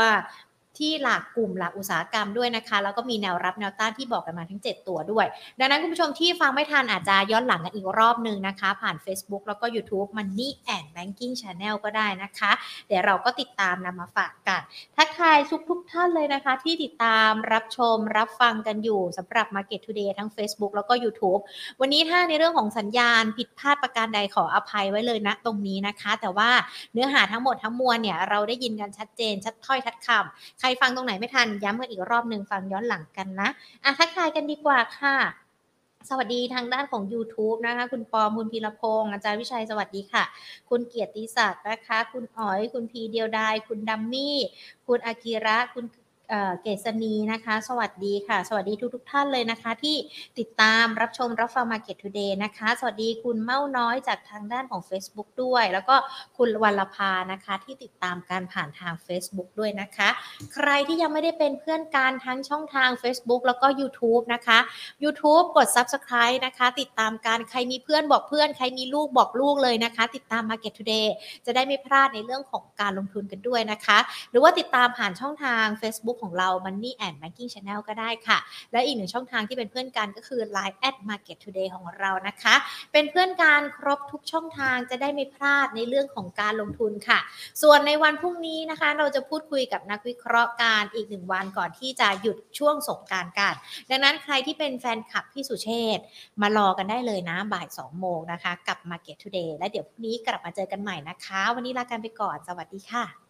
ที่หลากกลุ่มหลากอุตสาหกรรมด้วยนะคะ แล้วก็มีแนวรับแนวต้านที่บอกกันมาทั้ง 7 ตัวด้วย ดังนั้นคุณผู้ชมที่ฟังไม่ทันอาจจะย้อนหลังกันอีกรอบหนึ่งนะคะ ผ่าน Facebook แล้วก็ YouTube Money and Banking Channel ก็ได้นะคะ เดี๋ยวเราก็ติดตามนำมาฝากกัน ทักทายทุกทุกท่านเลยนะคะ ที่ติดตามรับชมรับฟังกันอยู่สำหรับ Market Today ทั้ง Facebook แล้วก็ YouTube วันนี้ถ้าในเรื่องของสัญญาณผิดพลาดประการใดขออภัยไว้เลยนะตรงนี้นะคะ แต่ว่าเนื้อหาทั้งหมดทั้งมวลเนี่ยเราได้ยินกันชัดเจนชัดถ้อยชัดคำรฟังตรงไหนไม่ทัน ย้ำกันอีกรอบหนึ่งฟังย้อนหลังกันนะอะทักทายกันดีกว่าค่ะ สวัสดีทางด้านของ YouTube นะคะ คุณปอมคุณพีรพงศ์อาจารย์วิชัยสวัสดีค่ะ คุณเกียรติศักดิ์นะคะ คุณอ๋อย คุณพีเดียวดาย คุณดัมมี่ คุณอากิระ คุณ เกษณีนะคะ สวัสดีค่ะ สวัสดีทุกทุกท่านเลยนะคะ ที่ติดตามรับชมรับฟัง Market Today นะคะ สวัสดีคุณเม้าน้อยจากทางด้านของ Facebook ด้วย แล้วก็คุณวัลภานะคะ ที่ติดตามการผ่านทาง Facebook ด้วยนะคะ ใครที่ยังไม่ได้เป็นเพื่อนกันทั้งช่องทาง Facebook แล้วก็ YouTube นะคะ YouTube กด Subscribe นะคะ ติดตามการใครมีเพื่อนบอกเพื่อน ใครมีลูกบอกลูกเลยนะคะ ติดตาม Market Today จะได้ไม่พลาดในเรื่องของการลงทุนกันด้วยนะคะ หรือว่าติดตามผ่านช่องทาง Facebook Facebook ของเรา Money and Banking Channel ก็ได้ค่ะ และอีกหนึ่งช่องทางที่เป็นเพื่อนกันก็คือ Line at Market Today ของเรานะคะ เป็นเพื่อนกันครบทุกช่องทางจะได้ไม่พลาดในเรื่องของการลงทุนค่ะ ส่วนในวันพรุ่งนี้นะคะ เราจะพูดคุยกับนักวิเคราะห์การอีกหนึ่งวันก่อนที่จะหยุดช่วงสงกรารกัน ดังนั้นใครที่เป็นแฟนคลับพี่สุเชษมารอกันได้เลยนะบ่าย 2 โมงนะคะ กับ Market Today และเดี๋ยวพรุ่งนี้กลับมาเจอกันใหม่นะคะ วันนี้ลากันไปก่อน สวัสดีค่ะ